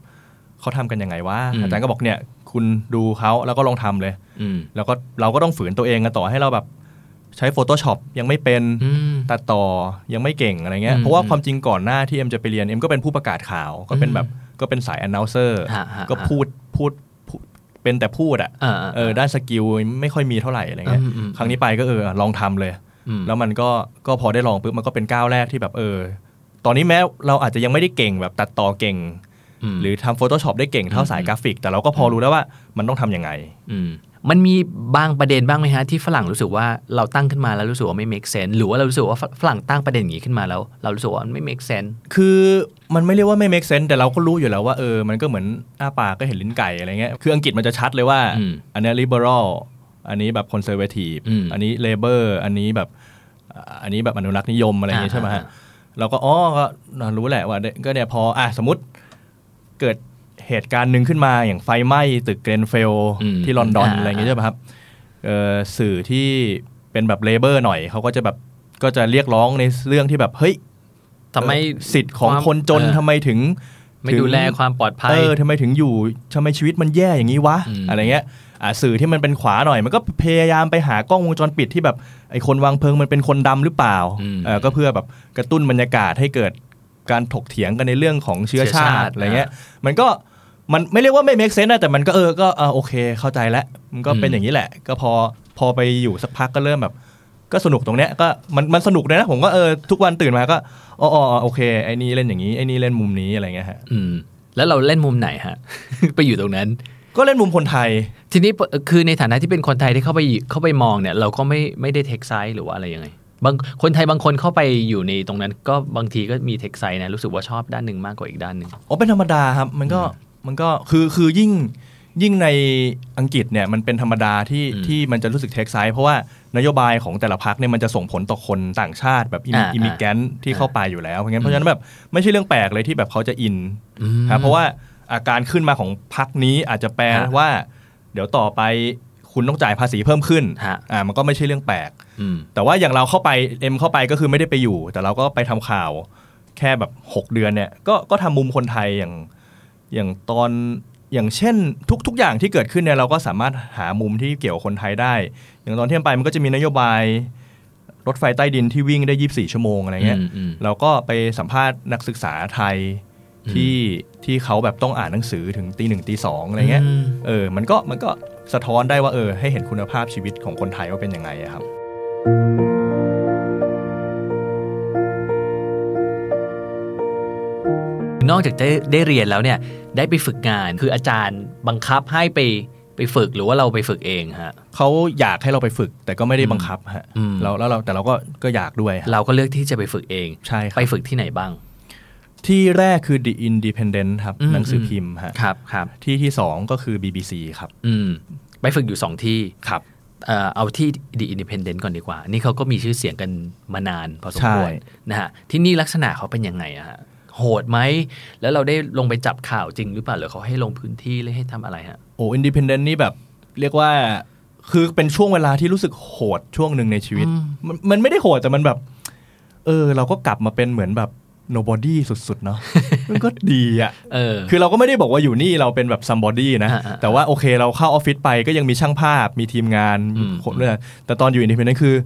เขาทำกันยังไงวะอืมอาจารย์ก็บอกเนี่ย คุณดูเขาแล้วก็ลองทำเลยอืมแล้วก็เราก็ต้องฝืนตัวเองกันต่อให้เราแบบใช้ Photoshop ยังไม่เป็นอืมตัดต่อยังไม่เก่งอะไรเงี้ยอืมเพราะว่าความจริงก่อนหน้าที่เอ็มจะไปเรียนเอ็มก็เป็นผู้ประกาศข่าวก็เป็นแบบก็เป็นสาย announcer ฮะฮะก็พูดพูดพูดเป็นแต่พูดอะอ่าเออด้าน skill ไม่ค่อยมีเท่าไหร่อะไรเงี้ยอืมอืมครั้งนี้ไปก็เออลองทำเลยอืมแล้วมันก็ก็พอได้ลองปุ๊บมันก็เป็นก้าวแรกที่แบบเออ ตอนนี้แม้เราอาจจะยังไม่ได้เก่งแบบตัดต่อเก่งอืม หรือทำ Photoshop ได้เก่งเท่าสายกราฟิก แต่เราก็พอรู้แล้วว่ามันต้องทำยังไงอืมมันมีบางประเด็นบ้างไหมฮะ ที่ฝรั่งรู้สึกว่าเราตั้งขึ้นมาแล้วรู้สึกว่าไม่ make sense หรือว่าเรารู้สึกว่าฝฝรั่งตั้งประเด็นอย่างนี้ขึ้นมาแล้ว เรารู้สึกว่ามันไม่ make sense คือมันไม่เรียกว่าไม่ make sense แต่เราก็รู้อยู่แล้วว่าเออมันก็เหมือนอ้าปากก็เห็นลิ้นไก่อะไรเงี้ยคืออังกฤษมันจะชัดเลยว่าอืมอันเนี้ย liberal อันนี้แบบ conservative อืมอันนี้ labor อันนี้แบบอ่าอันนี้แบบอนุรักษ์นิยมอะไรอย่างงี้อ่าใช่ไหมฮะอ่าเราก็อ๋อก็รู้แหละว่าก็เนี่ยพออะสมมติ เกิดเหตุการณ์หนึ่งขึ้นมาอย่างไฟไหม้ตึกเกรนเฟลอืมที่ลอนดอนอ่าอะไรอย่างงี้ใช่ไหมครับเอ่อสื่อที่เป็นแบบ labor หน่อยเขาก็จะแบบก็จะเรียกร้องในเรื่องที่แบบเฮ้ยทำไมเอ่อสิทธิ์ของความคนจนเออทำไมถึง ไม่ถึงดูแลความปลอดภัยเออทำไมถึงอยู่ทำไมชีวิตมันแย่อย่างนี้วะอืมอะไรเงี้ยอะสื่อที่มันเป็นขวาหน่อย มันก็พยายามไปหากล้องวงจรปิดที่แบบไอ้คนวางเพลิงมันเป็นคนดำหรือเปล่าอืมเออก็เพื่อแบบกระตุ้นบรรยากาศให้เกิด การถกเถียงกันในเรื่องของเชื้อเชื้อชาชาติติอะไรเงี้ยมันก็มันไม่เรียกว่าไม่ make sense นะแต่มันก็เออก็เออโอเคเข้าใจแล้วมันก็เป็นอย่างนี้แหละ ก็พอพอไปอยู่สักพักก็เริ่มแบบ ก็สนุกตรงเนี้ยก็มันมันสนุกเลยนะผมก็เออทุกวันตื่นมาก็อ๋ออ๋อโอเคไอ้นี่เล่นอย่างนี้ไอ้นี่เล่นมุมนี้อะไรเงี้ยฮะอืมแล้วเราเล่นมุมไหนฮะ ไปอยู่ตรงนั้น ก็เล่นมุมคนไทย ทีนี้คือในฐานะที่เป็นคนไทยที่เข้าไปเข้าไปมองเนี่ย เราก็ไม่ไม่ได้ take side หรือว่าอะไรยังไง บางคนไทยบางคนเข้าไปอยู่ในตรงนั้น ก็บางทีก็มี take side นะรู้สึกว่าชอบด้านหนึ่งมากกว่าอีกด้านหนึ่งอ๋อเป็นธรรมดาครับ มันก็มันก็คือคือยิ่งยิ่งในอังกฤษเนี่ยมันเป็นธรรมดาที่อืมที่มันจะรู้สึก take side เพราะว่านโยบายของแต่ละพรรคเนี่ยมันจะส่งผลต่อคนต่างชาติแบบ immigrant ที่อ่าเข้าไปอยู่แล้วเพราะงั้นเพราะฉะนั้นแบบไม่ใช่เรื่องแปลกเลยที่แบบเขาจะอินอืมครับเพราะว่าอาการขึ้นมาของพักนี้อาจจะแปลฮะว่า เดี๋ยวต่อไป คุณต้องจ่ายภาษีเพิ่มขึ้นฮะอ่ามันก็ไม่ใช่เรื่องแปลกอืมแต่ว่าอย่างเราเข้าไปเอ็มเข้าไปก็คือไม่ได้ไปอยู่ แต่เราก็ไปทำข่าวแค่แบบ 6 เดือนเนี่ย ก็ก็ทำมุมคนไทยอย่างอย่างตอนอย่างเช่นทุกทุกอย่างที่เกิดขึ้นเนี่ยเราก็สามารถหามุมที่เกี่ยวกับคนไทยได้ อย่างตอนที่เอ็มไปมันก็จะมีนโยบายรถไฟใต้ดินที่วิ่งได้ 24 ชั่วโมงอะไรเงี้ยอืมอืมเราก็ไปสัมภาษณ์นักศึกษาไทยที่ที่เขาแบบต้องอ่านหนังสือถึงตีหนึ่งตีสองอะไรเงี้ยอืมเออมันก็มันก็ สะท้อนได้ว่าเออให้เห็นคุณภาพชีวิตของคนไทยว่าเป็นยังไงอะครับ นอกจากได้ได้เรียนแล้วเนี่ยได้ไปฝึกงานคืออาจารย์บังคับให้ไปไปฝึกหรือว่าเราไปฝึกเองฮะเขาอยากให้เราไปฝึกแต่ก็ไม่ได้บังคับฮะอืมเราแล้วเราแต่เราก็ก็อยากด้วยฮะเราก็เลือกที่จะไปฝึกเองใช่ครับไปฝึกที่ไหนบ้าง ที่แรกคือ The Independent ครับอืมหนังสือพิมพ์ฮะครับครับที่ที่สองก็คือ BBC ครับ อืมไปฝึกอยู่สองที่ครับเอ่อเอาที่ The Independent ก่อนดีกว่า นี่เขาก็มีชื่อเสียงกันมานานพอสมควรใช่นะฮะที่นี่ลักษณะเขาเป็นยังไงอะฮะโหดไหม แล้วเราได้ลงไปจับข่าวจริงหรือเปล่าหรือเขาให้ลงพื้นที่เลยให้ทำอะไรฮะโอ้ Independent นี่แบบ เรียกว่าคือเป็นช่วงเวลาที่รู้สึกโหดช่วงหนึ่งในชีวิตอืมมันมันไม่ได้โหดแต่มันแบบ เออ เราก็กลับมาเป็นเหมือนแบบ nobody สุดๆ เนาะมันก็ดีอะเออคือเราก็ไม่ได้บอกว่าอยู่นี่เราเป็นแบบ somebody นะอ่าอ่าแต่ว่าโอเคเราเข้าออฟฟิศไปก็ยังมีช่างภาพมีทีมงานอืมคนด้วยแต่ตอนอยู่ independent คือ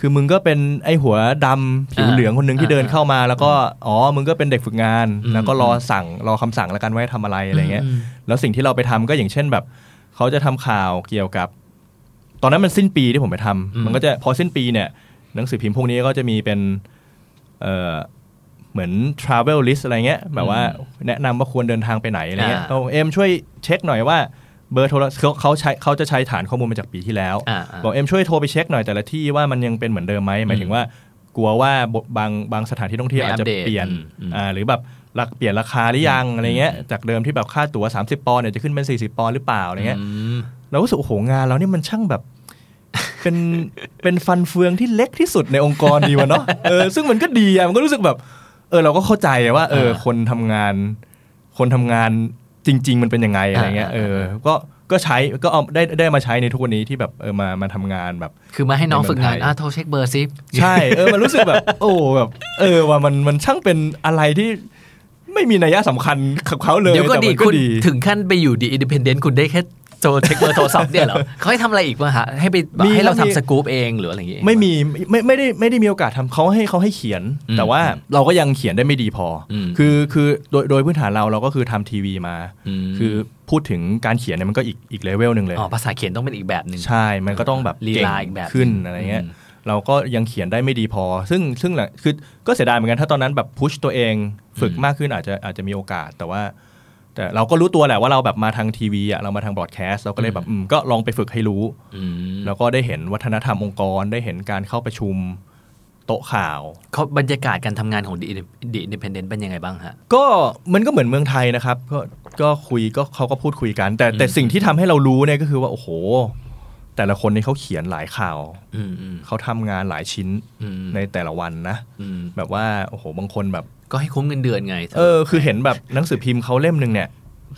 คือมึงก็เป็นไอ้หัวดำผิวอ่าเหลืองคนหนึ่งที่อ่าเดินเข้ามา แล้วก็อ๋อมึงก็เป็นเด็กฝึกงานอืมแล้วก็รอสั่งรอคำสั่งแล้วกันว่าให้ทำอะไรอะไรเงี้ยอืมแล้วสิ่งที่เราไปทำก็อย่างเช่นแบบเขาจะทำข่าวเกี่ยวกับ ตอนนั้นมันสิ้นปีที่ผมไปทำอืมมันก็จะพอสิ้นปีเนี่ยหนังสือพิมพ์พวกนี้ก็จะมีเป็นเอ่อ เหมือน travel list อะไรเงี้ยแบบว่าแนะนำว่าควรเดินทางไปไหนอะไรเงี้ยอ่าเอาเอ็มช่วยเช็คหน่อยว่าเบอร์โทรเขาเขาใช้เขาจะใช้ฐานข้อมูลมาจากปีที่แล้วอ่าอ่าบอกเอ็มช่วยโทรไปเช็คหน่อยแต่ละที่ว่ามันยังเป็นเหมือนเดิมไหมหมายถึงว่ากลัวว่าบางบางสถานที่ท่องเที่ยวไม่อาจจะอัปเดตเปลี่ยนอืมอืมอ่าหรือแบบรักเปลี่ยนราคาหรือยังอะไรเงี้ยจากเดิมที่แบบค่าตั๋ว 30 ปอนด์เนี่ยจะขึ้นเป็น 40 ปอนด์หรือเปล่าอะไรเงี้ยอืมเราก็รู้สึกโอ้โหงานเรานี่มันช่างแบบเป็นเป็นฟันเฟืองที่เล็กที่สุดในองค์กรดีวะเนาะเออซึ่งมันก็ดีอะมันก็รู้สึกแบบ เออเราก็เข้าใจว่า เอออ่าคนทำงาน คนทำงานจริง ๆ มันเป็นยังไงอะไรเงี้ยอ่าเออ ก็ก็ใช้ก็เอาได้ได้มาใช้ในทุกวันนี้ที่แบบเออมามาทำงานแบบ คือมาให้น้องฝึกงานในเมืองไทยอะโทรเช็คเบอร์ซิใช่เออมันรู้สึกแบบ โอ้แบบ เออว่ามันมันช่างเป็นอะไรที่ไม่มีนัยสำคัญกับเขาเลยเดี๋ยวก็แต่ดีมันก็คุณดีถึงขั้นไปอยู่ The Independent คุณได้แค่ โทรเช็คเบอร์โทรศัพท์เนี่ยเหรอเขาให้ทำอะไรอีกบ้างฮะให้ไปแบบมีให้เราครับมีทำสกู๊ปเองหรืออะไรอย่างเงี้ยไม่มีไม่ไม่ได้ไม่ได้มีโอกาสทำเขาให้เขาให้เขียนอืมแต่ว่าเราก็ยังเขียนได้ไม่ดีพออมคือคือโดยโดยพื้นฐานเราเราก็คือทำทีวีมามคือพูดถึงการเขียนเนี่ยมันก็อีกอีกเลเวลหนึ่งเลยอ๋อภาษาเขียนต้องเป็นอีกแบบหนึ่งใช่ มันก็ต้องแบบลีเก่งลาอีกแบบขั้นหนึ่งอะไรเงี้ยอืมเราก็ยังเขียนได้ไม่ดีพอ ซึ่งซึ่งแหละคือก็เสียดายเหมือนกันถ้าตอนนั้นแบบพุชตัวเองฝึกมากขึ้นอาจจะอาจจะมีโอกาสแต่ว่า แต่เราก็รู้ตัวแหละว่าเราแบบมาทางทีวีอะเรามาทางบรอดแคสต์เราก็เลยแบบอืมก็ลองไปฝึกให้รู้อืมแล้วก็ได้เห็นวัฒนธรรมองค์กรได้เห็นการเข้าประชุมโต๊ะข่าวเขาบรรยากาศการทำงานของ The The Independent เป็นยังไงบ้างฮะ ก็มันก็เหมือนเมืองไทยนะครับ ก็ก็คุยก็เขาก็พูดคุยกัน แต่แต่สิ่งที่ทำให้เรารู้เนี่ยก็คือว่าโอ้โห แต่ละคนนี่เขาเขียนหลายข่าวอืมอืมเขาทำงานหลายชิ้นอืมในแต่ละวันนะอืมแบบว่าโอ้โหบางคนแบบ ก็ให้คุ้มเงินเดือนไงเออคือเห็นแบบหนังสือพิมพ์เขาเล่มหนึ่งเนี่ย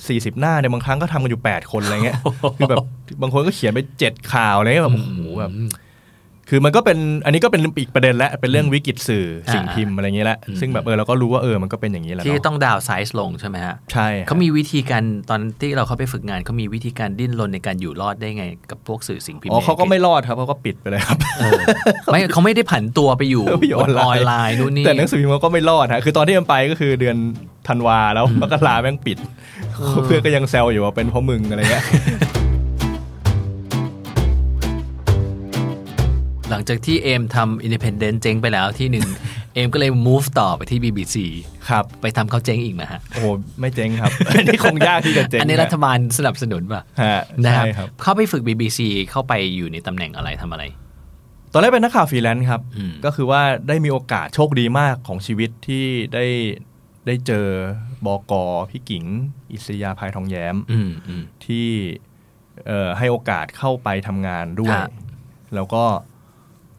สี่สิบหน้าเนี่ยบางครั้งก็ทำกันอยู่8คนอะไรเงี้ยคือแบบบางคนก็เขียนไปเจ็ดข่าวอะไรเงี้ยแบบโอ้โหแบบอืม คือมันก็เป็นอันนี้ก็เป็นอีกประเด็นแล้วเป็นเรื่องวิกฤตสื่อสิ่งอ่าพิมพ์อะไรเงี้ยแหละอืมซึ่งแบบเออเราก็รู้ว่าเออมันก็เป็นอย่างนี้แหละที่เนาะต้องดาวไซส์ลงใช่ไหมฮะใช่ฮะเขามีวิธีการตอนที่เราเข้าไปฝึกงานเขามีวิธีการดิ้นรนในการอยู่รอดได้ไงกับพวกสื่อสิ่งพิมพ์อ๋อเขาก็ในไม่รอดครับเขาก็ปิดไปเลยครับเออไม่เขาไม่ได้ผันตัวไปอยู่ไปอยู่บนออออนนไลไลน์น์นู่นนี่แต่หนังสือพิมพ์เขาก็ไม่รอดฮะคือตอนที่มันไปก็คือเดือนธันวาแล้วมกราแม่งปิดเพื่อนก็ยังแซวอยู่ว่าเป็นเพราะมึงอะไรเงี้ย หลังจากที่เอมทำ Independent เจ๊งไปแล้วที่หนึ่ง เอมก็เลย move ต่อไปที่ BBC ครับไปทำเขาเจ๊งอีกนะฮะ โอ้โหไม่เจ๊งครับ อันนี้คงยากที่จะเจ๊งอันนี้รัฐบาลสนับสนุนป่ะฮะนะใช่คครัรับบเข้าไปฝึก BBC เข้าไปอยู่ในตำแหน่งอะไรทำอะไร ตอนแรกเป็นนักข่าวฟรีแลนซ์ครับ อืม ก็คือว่าได้มีโอกาสโชคดีมากของชีวิตที่ได้ได้เจอบอกอพี่กิ๋งอิสยาภายทองแย้ม อืมอืม ที่เอ่อให้โอกาสเข้าไปทำงานด้วย ฮะ แล้วก็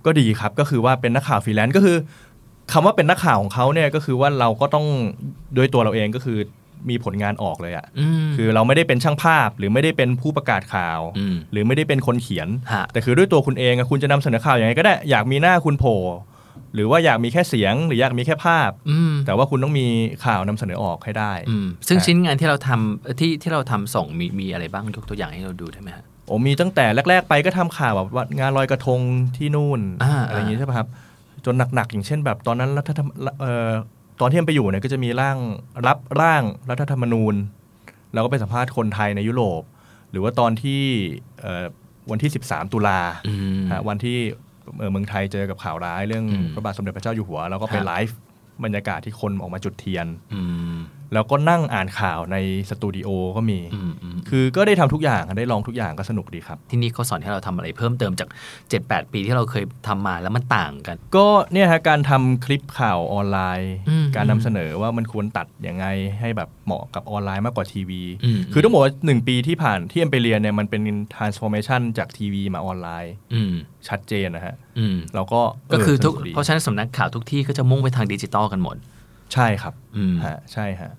ก็ดีครับก็คือว่าเป็นนักข่าวฟรีแลนซ์ก็คือคำว่าเป็นนักข่าวของเขาเนี่ยก็คือว่าเราก็ต้องด้วยตัวเราเองก็คือมีผลงานออกเลยอะ่ะอืมคือเราไม่ได้เป็นช่างภาพหรือไม่ได้เป็นผู้ประกาศข่าวอืมหรือไม่ได้เป็นคนเขียนฮะแต่คือด้วยตัวคุณเองอะคุณจะนำเสนอข่าวอย่างไรก็ได้อยากมีหน้าคุณโผล่หรือว่าอยากมีแค่เสียง หรืออยากมีแค่ภาพอืมแต่ว่าคุณต้องมีข่าวนำเสนอออกให้ได้อืมซึ่งฮะชิ้นงานที่เราทำที่ที่เราทำส่งมีมีอะไรบ้างยกตัวอย่างให้เราดูได้ไหมฮะ โอ้มีตั้งแต่แรก ๆ ไปก็ทำข่าวแบบว่างานลอยกระทงที่นู่นอ่าอะไรอย่างนี้ใช่ป่ะครับ จนหนัก ๆ อย่างเช่น แบบตอนนั้นรัฐธรรมเอ่อตอนที่มันไปอยู่เนี่ยก็จะมีร่างรับร่างรัฐธรรมนูญ แล้วก็ไปสัมภาษณ์คนไทยในยุโรป หรือว่าตอนที่เอ่อวันที่ 13 ตุลาอืมฮะวันที่เอ่อเมืองไทยเจอกับข่าวร้ายเรื่องอืมพระบาทสมเด็จพระเจ้าอยู่หัว แล้วก็ไปครับไลฟ์บรรยากาศที่คนออกมาจุดเทียนอืม แล้วก็นั่งอ่านข่าวในสตูดิโอก็มีอืมอืมคือก็ได้ทำทุกอย่างได้ลองทุกอย่างก็สนุกดีครับ ที่นี่เขาสอนให้เราทำอะไรเพิ่มเติมจาก 7-8 ปีที่เราเคยทำมาแล้วมันต่างกัน ก็เนี่ยฮะการทำคลิปข่าวออนไลน์อืมการนำเสนอว่ามันควรตัดยังไงให้แบบเหมาะกับออนไลน์มากกว่าทีวีอืมคือต้องบอกว่าหนึ่งปีที่ผ่านที่เอ็มไปเรียนเนี่ยมันเป็น transformation จากทีวีมาออนไลน์อืมชัดเจนนะฮะอืมแล้วก็ก็คือก็สนุกดีเพราะฉะนั้นสำนักข่าวทุกที่ก็จะมุ่งไปทางดิจิตอลกันหมด ใช่ครับอืมฮะใช่ฮะ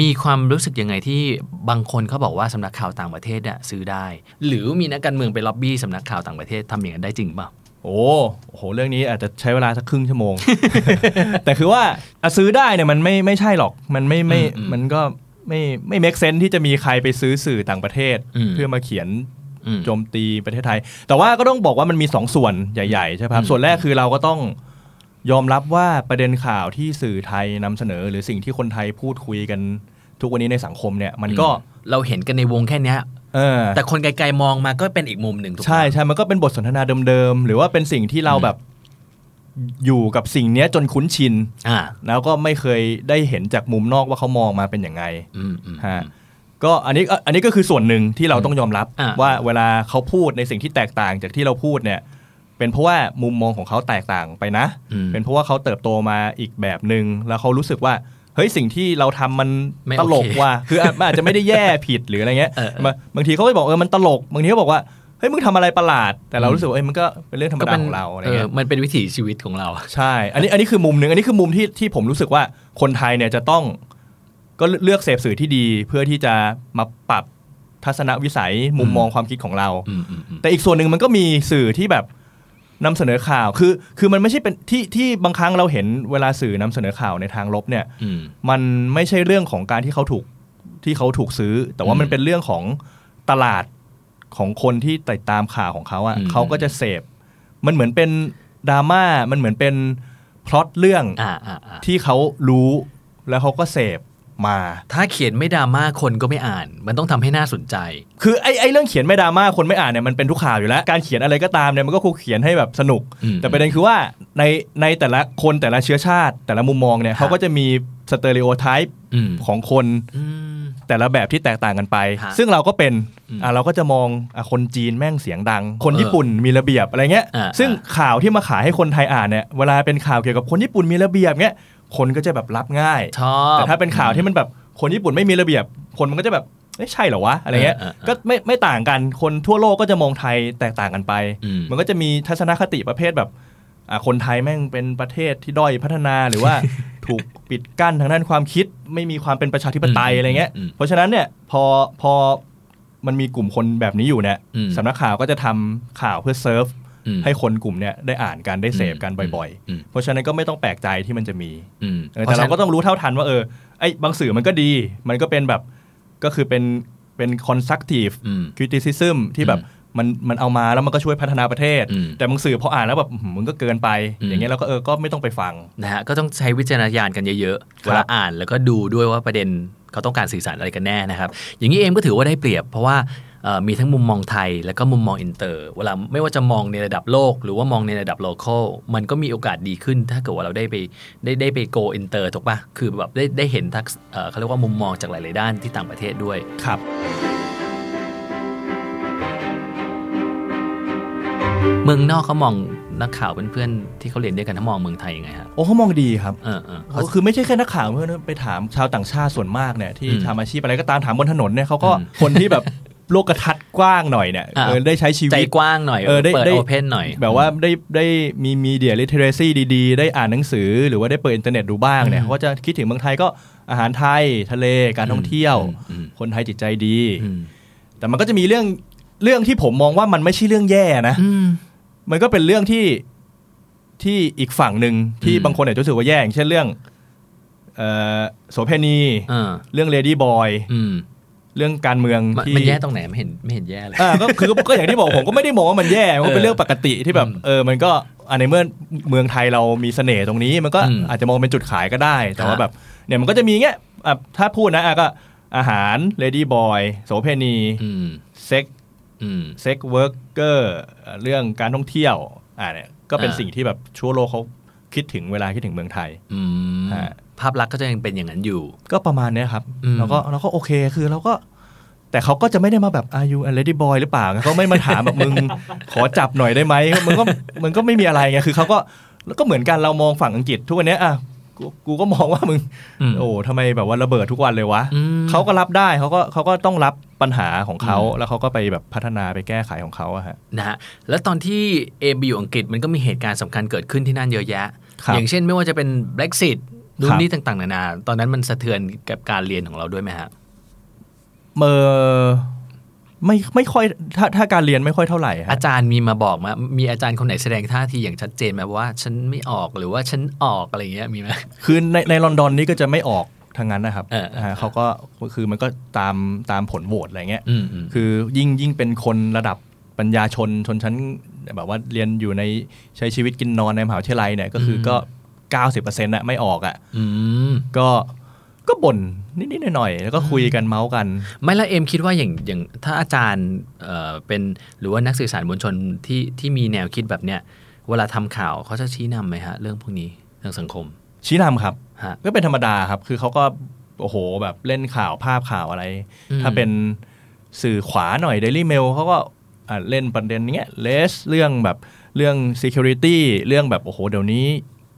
มีความรู้สึกยังไงที่บางคนเขาบอกว่าสำนักข่าวต่างประเทศเนี่ยซื้อได้ หรือมีนักการเมืองไปล็อบบี้สำนักข่าวต่างประเทศทำอย่างนั้นได้จริงเปล่าโอ้โห เรื่องนี้อาจจะใช้เวลาสักครึ่งชั่วโมง แต่คือว่าอะซื้อได้เนี่ยมันไม่ไม่ใช่หรอก มันไม่ไม่อืมอืมมันก็ไม่ไม่ make sense ที่จะมีใครไปซื้อสื่อต่างประเทศอืมเพื่อมาเขียนอืมโจมตีประเทศไทย แต่ว่าก็ต้องบอกว่ามันมีสองส่วนใหญ่ ๆ ใช่ไหมครับอืมส่วนแรกคือเราก็ต้อง ยอมรับว่าประเด็นข่าวที่สื่อไทยนำเสนอ หรือสิ่งที่คนไทยพูดคุยกันทุกวันนี้ในสังคมเนี่ย มันก็เราเห็นกันในวงแค่เนี้ยเออแต่คนไกลๆมองมาก็เป็นอีกมุมหนึ่งถูกไหมใช่ใช่มันก็เป็นบทสนทนาเดิมๆ หรือว่าเป็นสิ่งที่เราอืมแบบอยู่กับสิ่งเนี้ยจนคุ้นชินอ่าแล้วก็ไม่เคยได้เห็นจากมุมนอกว่าเขามองมาเป็นยังไงอืมอืมฮะก็อันนี้อันนี้ก็คือส่วนหนึ่งที่เราต้องยอมรับอ่าว่าเวลาเขาพูดในสิ่งที่แตกต่างจากที่เราพูดเนี่ย เป็นเพราะว่ามุมมองของเขาแตกต่างไปนะอืมเป็นเพราะว่าเขาเติบโตมาอีกแบบหนึ่งแล้วเขารู้สึกว่าเฮ้ยสิ่งที่เราทำมันไม่ตลกโอเคว่ะคืออะมันอาจจะไม่ได้แย่ผิดหรืออะไรเงี้ยเออเออบางบางทีเขาก็บอกเออมันตลกบางทีเขาบอกว่าเฮ้ยมึงทำอะไรประหลาด แต่เราอืมรู้สึกว่าเอ้ยมันก็เป็นเรื่องธรรมก็ดาเป็นของเราอะไรเออเงี้ยมันเป็นวิถีชีวิตของเราใช่ อันนี้อันนี้คือมุมหนึ่งอันนี้คือมุมที่ที่ผมรู้สึกว่าคนไทยเนี่ยจะต้อง ก็เลือกเสพสื่อที่ดีเพื่อที่จะมาปรับทัศนวิสัยมุมอืมมองความคิดของเราอืมอืมอืมแต่อีกส่วนหนึ่งมันก็มีสื่อที่แบบ นำเสนอข่าวคือคือมันไม่ใช่เป็นที่ที่บางครั้งเราเห็นเวลาสื่อนำเสนอข่าวในทางลบเนี่ยอืมมันไม่ใช่เรื่องของการที่เขาถูกที่เขาถูกซื้อ แต่ว่าอืมมันเป็นเรื่องของตลาดของคนที่ติดตามข่าวของเขาอะอืมเขาก็จะเสพ มันเหมือนเป็นดราม่ามันเหมือนเป็นพล็อตเรื่องอ่าอ่าอ่าที่เขารู้แล้วเขาก็เสพ มา ถ้าเขียนไม่ดราม่าคนก็ไม่อ่าน มันต้องทำให้น่าสนใจ คือไอ้ไอ้เรื่องเขียนไม่ดราม่าคนไม่อ่านเนี่ยมันเป็นทุกข่าวอยู่แล้ว การเขียนอะไรก็ตามเนี่ยมันก็คงเขียนให้แบบสนุกอืมแต่ประเด็นคือว่าในในแต่ละคนแต่ละเชื้อชาติ แต่ละมุมมองเนี่ยครับเขาก็จะมีสเตอริโอไทป์อืมของคนอืมแต่ละแบบที่แตกต่างกันไปฮะซึ่งเราก็เป็นอืมอะเราก็จะมองอะคนจีนแม่งเสียงดัง คนเออญี่ปุ่นมีระเบียบอะไรเงี้ยอ่าซึ่งอ่าข่าวที่มาขายให้คนไทยอ่านเนี่ย เวลาเป็นข่าวเกี่ยวกับคนญี่ปุ่นมีระเบียบเงี้ย คนก็จะแบบรับง่ายชอบแต่ถ้าเป็นข่าวที่มันแบบคนญี่ปุ่นไม่มีระเบียบ คนมันก็จะแบบเอ้ยใช่เหรอวะอะไรเงี้ยเออเออเออก็ไม่ไม่ต่างกันคนทั่วโลกก็จะมองไทยแตกต่างกันไปอืมมันก็จะมีทัศนคติประเภทแบบอะคนไทยแม่งเป็นประเทศที่ด้อยพัฒนาหรือว่าถูกปิดกั้นทางด้านความคิด ไม่มีความเป็นประชาธิปไตยอืมอะไรเงี้ยอืมเพราะฉะนั้นเนี่ยพอพอมันมีกลุ่มคนแบบนี้อยู่เนี่ยอืมสำนักข่าวก็จะทำข่าวเพื่อเซิร์ฟอืม ให้คนกลุ่มเนี่ยได้อ่านกันได้เสพกันอืมบ่อยอืมๆเพราะฉะนั้นก็ไม่ต้องแปลกใจที่มันจะมีอืมเออแต่เราก็ต้องรู้เท่าทันว่าเออไอ้บางสื่อมันก็ดี มันก็เป็นแบบก็คือเป็นเป็น constructive อืม criticism ที่แบบมันมันเอามาแล้วมันก็ช่วยพัฒนาประเทศอืมแต่บางสื่อพออ่านแล้วแบบอื้อหือมึงก็เกินไปอืมอย่างเงี้ยเราก็เออก็ไม่ต้องไปฟังนะฮะก็ต้องใช้วิจารณญาณกันเยอะๆครับเวลาอ่านแล้วก็ดูด้วยว่าประเด็นเขาต้องการสื่อสารอะไรกันแน่นะครับ อย่างนี้เองก็ถือว่าได้เปรียบ เพราะว่าเอ่อ มีทั้งมุมมองไทย แล้วก็มุมมองอินเตอร์เวลาไม่ว่าจะมองในระดับโลก หรือว่ามองในระดับโล c a l มันก็มีโอกาสดีขึ้น ถ้าเกิดว่าเราได้ไปได้ได้ไป go inter ถูกปะคือแบบได้ได้เห็นทักษเอ่อเขาเรียกว่ามุมมองจากหลาย ๆ ด้านที่ต่างประเทศด้วยครับเมืองนอกเขามองนักข่าวเพื่อนๆที่เขาเรียนด้วยกันเขามองเมืองไทยยังไงฮะโอ้เขามองดีครับเออเออเขาคือไม่ใช่แค่นักข่าวเพื่อนไปถามชาวต่างชาติส่วนมากเนี่ยที่อืมทำอาชีพอะไรก็ตามถามบนถนนเนี่ยเขาก็อืมคนที่แบบ โลกทัศน์กว้างหน่อยเนี่ยอ่าเออได้ใช้ชีใจวิตกว้างหน่อยเออได้เปิดได้ open หน่อย แบบว่าได้ได้มี media literacy ดีๆ ได้อ่านหนังสือ หรือว่าได้เปิดอินเทอร์เน็ตดูบ้างเนี่ยอืมเขาก็จะคิดถึงเมืองไทยก็อาหารไทยทะเลการท่องเที่ยวอืมคนไทยจิตใจดีอืมแต่มันก็จะมีเรื่องเรื่องที่ผมมองว่ามันไม่ใช่เรื่องแย่นะอืมมันก็เป็นเรื่องที่ที่อีกฝั่งหนึ่งที่อืมบางคนอาจจะรู้สึกว่าแย่อย่างเช่นเรื่องเอ่อโสเพณีเออเรื่องเลดี้บอยอืม เรื่องการเมืองมันที่มันแย่ตรงไหนไม่เห็นไม่เห็นแย่เลยอ่าก็คือก็อย่างที่บอกผมก็ไม่ได้มองว่ามันแย่มันก็เป็นเรื่องปกติที่แบบอืมเออมันก็อันในเมื่อเมืองไทยเรามีเสน่ห์ตรงนี้มันก็อืมอาจจะมองเป็นจุดขายก็ได้ แต่ว่าฮะแบบเนี่ยมันก็จะมีเงี้ยอะถ้าพูดนะอะก็อาหาร ladyboy โสเภณีอืมเซ็กอืม sex worker เรื่องการท่องเที่ยวอ่าเนี่ยก็เป็นอ่าสิ่งที่แบบชั่วโลกเขาคิดถึงเวลาคิดถึงเมืองไทยอืมฮะ ภาพลักษณ์ก็จะยังเป็นอย่างนั้นอยู่ ก็ประมาณเนี้ยครับอืมแล้วก็เราก็โอเคคือเราก็ แต่เขาก็จะไม่ได้มาแบบอายุอ ladyboy หรือเปล่าเขาไม่มาถามแบบมึงขอจับหน่อยได้ไหมมันก็มันก็ไม่มีอะไรไงคือเขาก็แล้วก็เหมือนกันเรามองฝั่งอังกฤษทุกวันเนี้ยอะกูกูก็มองว่ามึงอืมโอ้ทำไมแบบว่าระเบิดทุกวันเลยวะอืมเขาก็รับได้เขาก็เขาก็ต้องรับปัญหาของเขาอืมแล้วเขาก็ไปแบบพัฒนาไปแก้ไขของเขาอะฮะนะฮะแล้วตอนที่เอมไปอยู่อังกฤษมันก็มีเหตุการณ์สำคัญเกิดขึ้นที่นั่นเยอะแยะครับอย่างเช่นไม่ว่าจะเป็น Brexit นู่นครับนี่ต่างๆนานาตอนนั้นมันสะเทือนกับการเรียนของเราด้วยไหมฮะเมอไม่ไม่ค่อยถ้าถ้าการเรียนไม่ค่อยเท่าไหร่ฮะอาจารย์มีมาบอกมามีอาจารย์คนไหนแสดงท่าทีอย่างชัดเจนไหมว่า ฉันไม่ออกหรือว่าฉันออกอะไรอย่างเงี้ยมีไหมคือในในลอนดอนนี่ก็จะไม่ออกทางนั้นนะครับเออเออฮะเขาก็คือมันก็ตามตามผลโหวตอะไรเงี้ยอืมอืมคือยิ่งยิ่งเป็นคนระดับปัญญาชนชนชั้นแบบว่าเรียนอยู่ในใช้ชีวิตกินนอนในมหาวิทยาลัยเนี่ยก็คือก็ 90%อะไม่ออกอะอืมก็ก็บ่นนิดๆหน่อยๆแล้วก็คุยกันเมาส์กัน ไม่และเอ็มคิดว่าอย่างอย่างถ้าอาจารย์เอ่อเป็นหรือว่านักสื่อสารมวลชนที่ที่มีแนวคิดแบบเนี้ยเวลาทำข่าวเขาจะชี้นำไหมฮะ เรื่องพวกนี้ทางสังคม ชี้นำครับฮะก็เป็นธรรมดาครับ คือเขาก็โอ้โหแบบเล่นข่าวภาพข่าวอะไรอืมถ้าเป็นสื่อขวาหน่อย Daily Mail เขาก็อะเล่นประเด็นเนี้ยเลสเรื่องแบบเรื่อง security เรื่องแบบโอ้โหเดี๋ยวนี้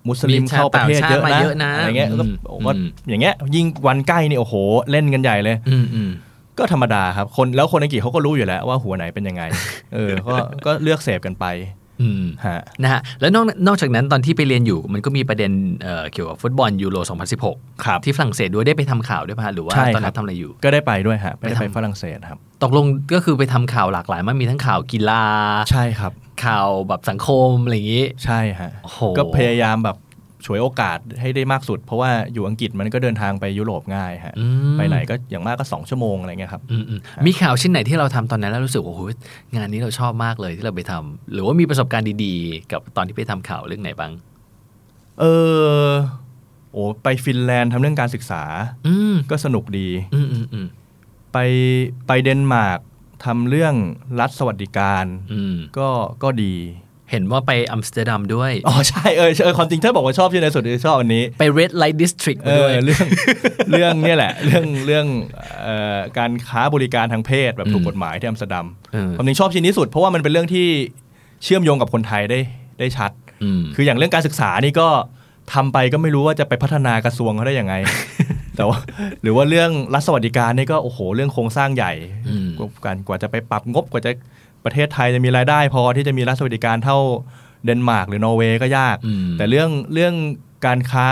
มุสลิมมีชาเข้าประเทศต่างชาติเยอะมานะเยอะนะอะไรเงี้ยก็อืมโอ้ก็อืมอย่างเงี้ยยิ่งวันใกล้นี่โอ้โห เล่นกันใหญ่เลยอืมอืมก็ธรรมดาครับคนแล้วคนอังกฤษเขาก็รู้อยู่แล้วว่าหัวไหนเป็นยังไง เออก็ก็เลือกเสพกันไปอืมฮะนะฮะแล้วนอกนอกจากนั้นตอนที่ไปเรียนอยู่มันก็มีประเด็นเอ่อเกี่ยวกับฟุตบอลยูโร 2016 ครับ ที่ฝรั่งเศสด้วยได้ไปทำข่าวด้วยป่ะหรือว่าใช่ตอนครันั้บนทำอะไรอยู่ ก็ได้ไปด้วยฮะไม่ได้ไปไปทำฝรั่งเศสครับ ตกลงก็คือไปทำข่าวหลากหลายมากมีทั้งข่าวกีฬาใช่ครับ ข่าวแบบสังคมอะไรอย่างนี้ ใช่ฮะโอ้โหก็พยายามแบบฉวยโอกาสให้ได้มากสุด เพราะว่าอยู่อังกฤษมันก็เดินทางไปยุโรปง่ายฮะอืมไปไหนก็อย่างมากก็ 2 ชั่วโมงอะไรเงี้ยครับอืมอืมมีข่าวชิ้นไหนที่เราทำตอนนั้นแล้วรู้สึกว่าโอ้โหงานนี้เราชอบมากเลยที่เราไปทำหรือว่ามีประสบการณ์ดีๆ กับตอนที่ไปทำข่าวเรื่องไหนบ้างเออโอ้ไปฟินแลนด์ทำเรื่องการศึกษาอืมก็สนุกดีอืมอืมอืมไปไปเดนมาร์ก ทำเรื่องรัฐสวัสดิการอืมก็ก็ดีเห็นว่าไปอัมสเตอร์ดัมด้วย อ๋อ ใช่ เออเออความจริงถ้าบอกว่าชอบที่ในสุดชอบอันนี้ ไป Red Light District เออมาด้วยเรื่องเรื่องเนี่ยแหละ เรื่องเรื่องเอ่อการค้าบริการทางเพศแบบถูกกฎหมายที่อัมสเตอร์ดัมเออความจริงชอบชิ้นนี้สุด เพราะว่ามันเป็นเรื่องที่เชื่อมโยงกับคนไทยได้ได้ชัดอืมคืออย่างเรื่องการศึกษานี่ก็ทำไปก็ไม่รู้ว่าจะไปพัฒนากระทรวงเขาได้ยังไง แต่ว่าหรือว่าเรื่องรัฐสวัสดิการนี่ก็โอ้โหเรื่องโครงสร้างใหญ่อืมกว่าการกว่าจะไปปรับงบกว่าจะประเทศไทยจะมีรายได้ พอที่จะมีรัฐสวัสดิการเท่าเดนมาร์กหรือนอร์เวย์ก็ยากอืมแต่เรื่องเรื่องการค้า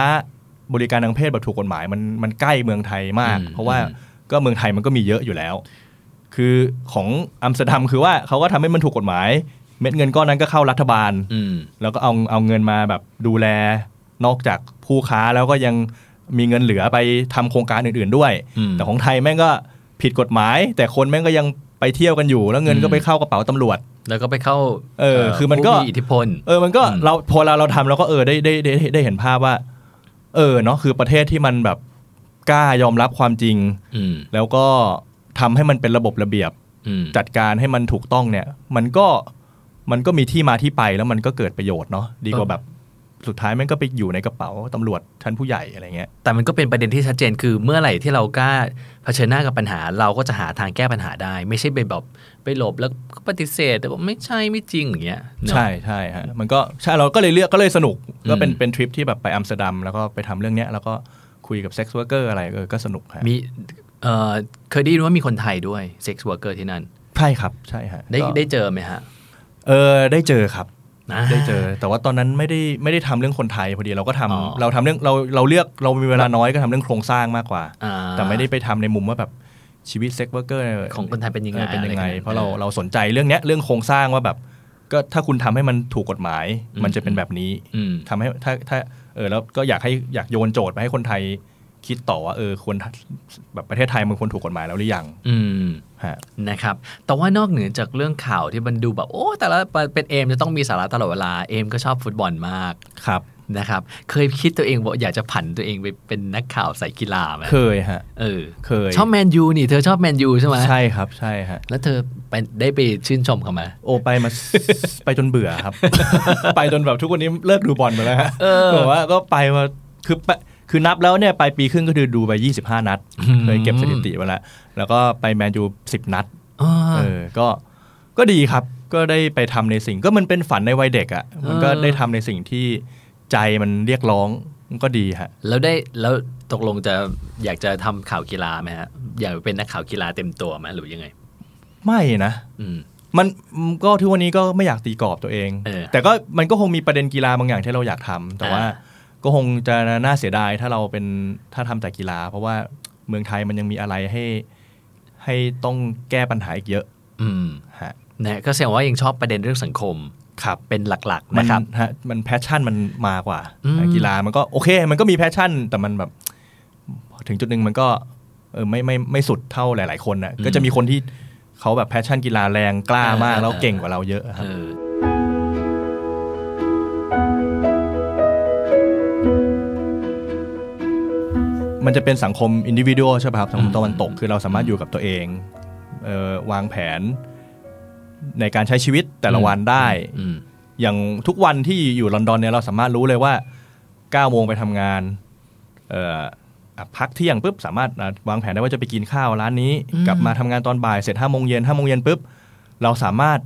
บริการทางเพศแบบถูกกฎหมายมันมันใกล้เมืองไทยมากอืมเพราะว่าอืมก็เมืองไทยมันก็มีเยอะอยู่แล้ว คือของอัมสเตอร์ดัมคือว่าเขาก็ทำให้มันถูกกฎหมาย เม็ดเงินก้อนนั้นก็เข้ารัฐบาลอืมแล้วก็เอาเอาเงินมาแบบดูแลนอกจากผู้ค้าแล้วก็ยัง มีเงินเหลือไปทำโครงการอื่น ๆด้วยอืมแต่ของไทยแม่งก็ผิดกฎหมาย แต่คนแม่งก็ยังไปเที่ยวกันอยู่ แล้วเงินก็ไปเข้ากระเป๋าตำรวจ แล้วก็ไปเข้าเออคือมันก็ผู้อิทธิพลเออมันก็อืมเราพอเราเราทำเราก็เออได้ได้ได้ได้ได้เห็นภาพว่า เออเนาะคือประเทศที่มันแบบกล้ายอมรับความจริงอืมแล้วก็ทำให้มันเป็นระบบระเบียบอืมจัดการให้มันถูกต้องเนี่ย มันก็มันก็มีที่มาที่ไปแล้วมันก็เกิดประโยชน์เนาะดีกว่าแบบ สุดท้ายมันก็ไปอยู่ในกระเป๋าตำรวจชั้นผู้ใหญ่อะไรเงี้ยแต่มันก็เป็นประเด็นที่ชัดเจนคือเมื่อไหร่ที่เรากล้าเผชิญหน้ากับปัญหา เราก็จะหาทางแก้ปัญหาได้ ไม่ใช่เป็นแบบไปหลบแล้วก็ปฏิเสธ แต่ว่าไม่ใช่ไม่จริงอย่างเงี้ยเนอะใช่ใช่ฮะมันก็ใช่เราก็เลยเลือกก็เลยสนุกก็เป็นอืมเป็นทริปที่แบบไปอัมสเตอร์ดัมแล้วก็ไปทำเรื่องเนี้ยแล้วก็คุยกับ sex worker อะไรเออก็สนุกฮะมีเอ่อเคยได้ยินว่ามีคนไทยด้วย sex worker ที่นั่นใช่ครับใช่ฮะได้ก็ได้เจอไหมฮะเออได้เจอครับนะ ได้เจอ แต่ว่าตอนนั้นไม่ได้ไม่ได้ทำเรื่องคนไทยพอดีเราก็ทำอ๋อเราทำเรื่องเราเราเลือกเรามีเวลาน้อยก็ทำเรื่องโครงสร้างมากกว่าอ่าแต่ไม่ได้ไปทำในมุมว่าแบบชีวิต sex worker ของคนไทยเป็นยังไงเป็นยังไงอะไรกันเพราะเราเออเราสนใจเรื่องเนี้ยเรื่องโครงสร้างว่าแบบ ก็ถ้าคุณทำให้มันถูกกฎหมายอืมมันจะเป็นแบบนี้อืมทำให้ถ้าถ้าเออแล้วก็อยากให้อยากโยนโจทย์ไปให้คนไทย คิดต่อว่าเออควรแบบประเทศไทยมันควรถูกกฎหมายแล้วหรือยัง อืมฮะนะครับ แต่ว่านอกเหนือจากเรื่องข่าวที่มันดูแบบ โอ้แต่ละเป็นเอมจะต้องมีสาระตลอดเวลาเอมก็ชอบฟุตบอลมากครับนะครับ เคยคิดตัวเองว่าอยากจะผันตัวเองไปเป็นนักข่าวสายกีฬาไหมเคยฮะเออเคย ชอบแมนยูนี่เธอชอบแมนยูใช่ไหมใช่ครับใช่ฮะแล้วเธอไปได้ไปชื่นชมเขาไหมโอไปมาไปจนเบื่อครับ ไปจนแบบทุกวันนี้เลิกดูบอลไปแล้วฮะบอกว่าก็ไปมาคือไป คือนับแล้วเนี่ยไปปีครึ่งก็คือดูไป 25 นัด เคยเก็บสถิติไว้แล้ว แล้วก็ไปแมนยู10 นัดอ่าเออก็ก็ดีครับ ก็ได้ไปทำในสิ่งก็มันเป็นฝันในวัยเด็กอะ่ะ มันก็เออได้ทำในสิ่งที่ใจมันเรียกร้องมันก็ดีฮะ แล้วได้แล้วตกลงจะอยากจะทำข่าวกีฬาไหมฮะ อยากเป็นนักข่าวกีฬาเต็มตัวไหมหรือยังไง ไม่นะ อืมมันก็ทุกวันนี้ก็ไม่อยากตีกรอบตัวเองเออแต่ก็มันก็คงมีประเด็นกีฬาบางอย่างที่เราอยากทำแต่ว่าอ่า ก็คงจะน่าเสียดายถ้าเราเป็นถ้าทำแต่กีฬา เพราะว่าเมืองไทยมันยังมีอะไรให้ให้ต้องแก้ปัญหาอีกเยอะ อืมฮะนะก็แสดงว่ายังชอบประเด็นเรื่องสังคมครับเป็นหลักๆมันนะครับฮะมัน passion มันมากว่าอืมกีฬามันก็โอเค มันก็มี passion แต่มันแบบถึงจุดหนึ่งมันก็เออไม่ไม่ไม่สุดเท่าหลาย ๆ คนน่ะก็จะมีคนที่เขาแบบ passion กีฬาแรงกล้ามากแล้วเก่งกว่าเราเยอะครับ มันจะเป็นสังคมอินดิวิ u a l ใช่ไหมครับสังคมอืมตะวันตกคือเราสามารถอยู่กับตัวเองเออวางแผนในการใช้ชีวิตแต่ละวันได้อืมอย่างทุกวันที่อยู่ลอนดอนเนี่ยเราสามารถรู้เลยว่า9โมงไปทำงานเอ่ออะพักเที่ยงปุ๊บสามารถอะวางแผนได้ว่าจะไปกินข้าวร้านนี้อืมกลับมาทำงานตอนบ่ายเสร็จห้าโมงเย็นห้าโมงเย็นปุ๊บเราสามารถ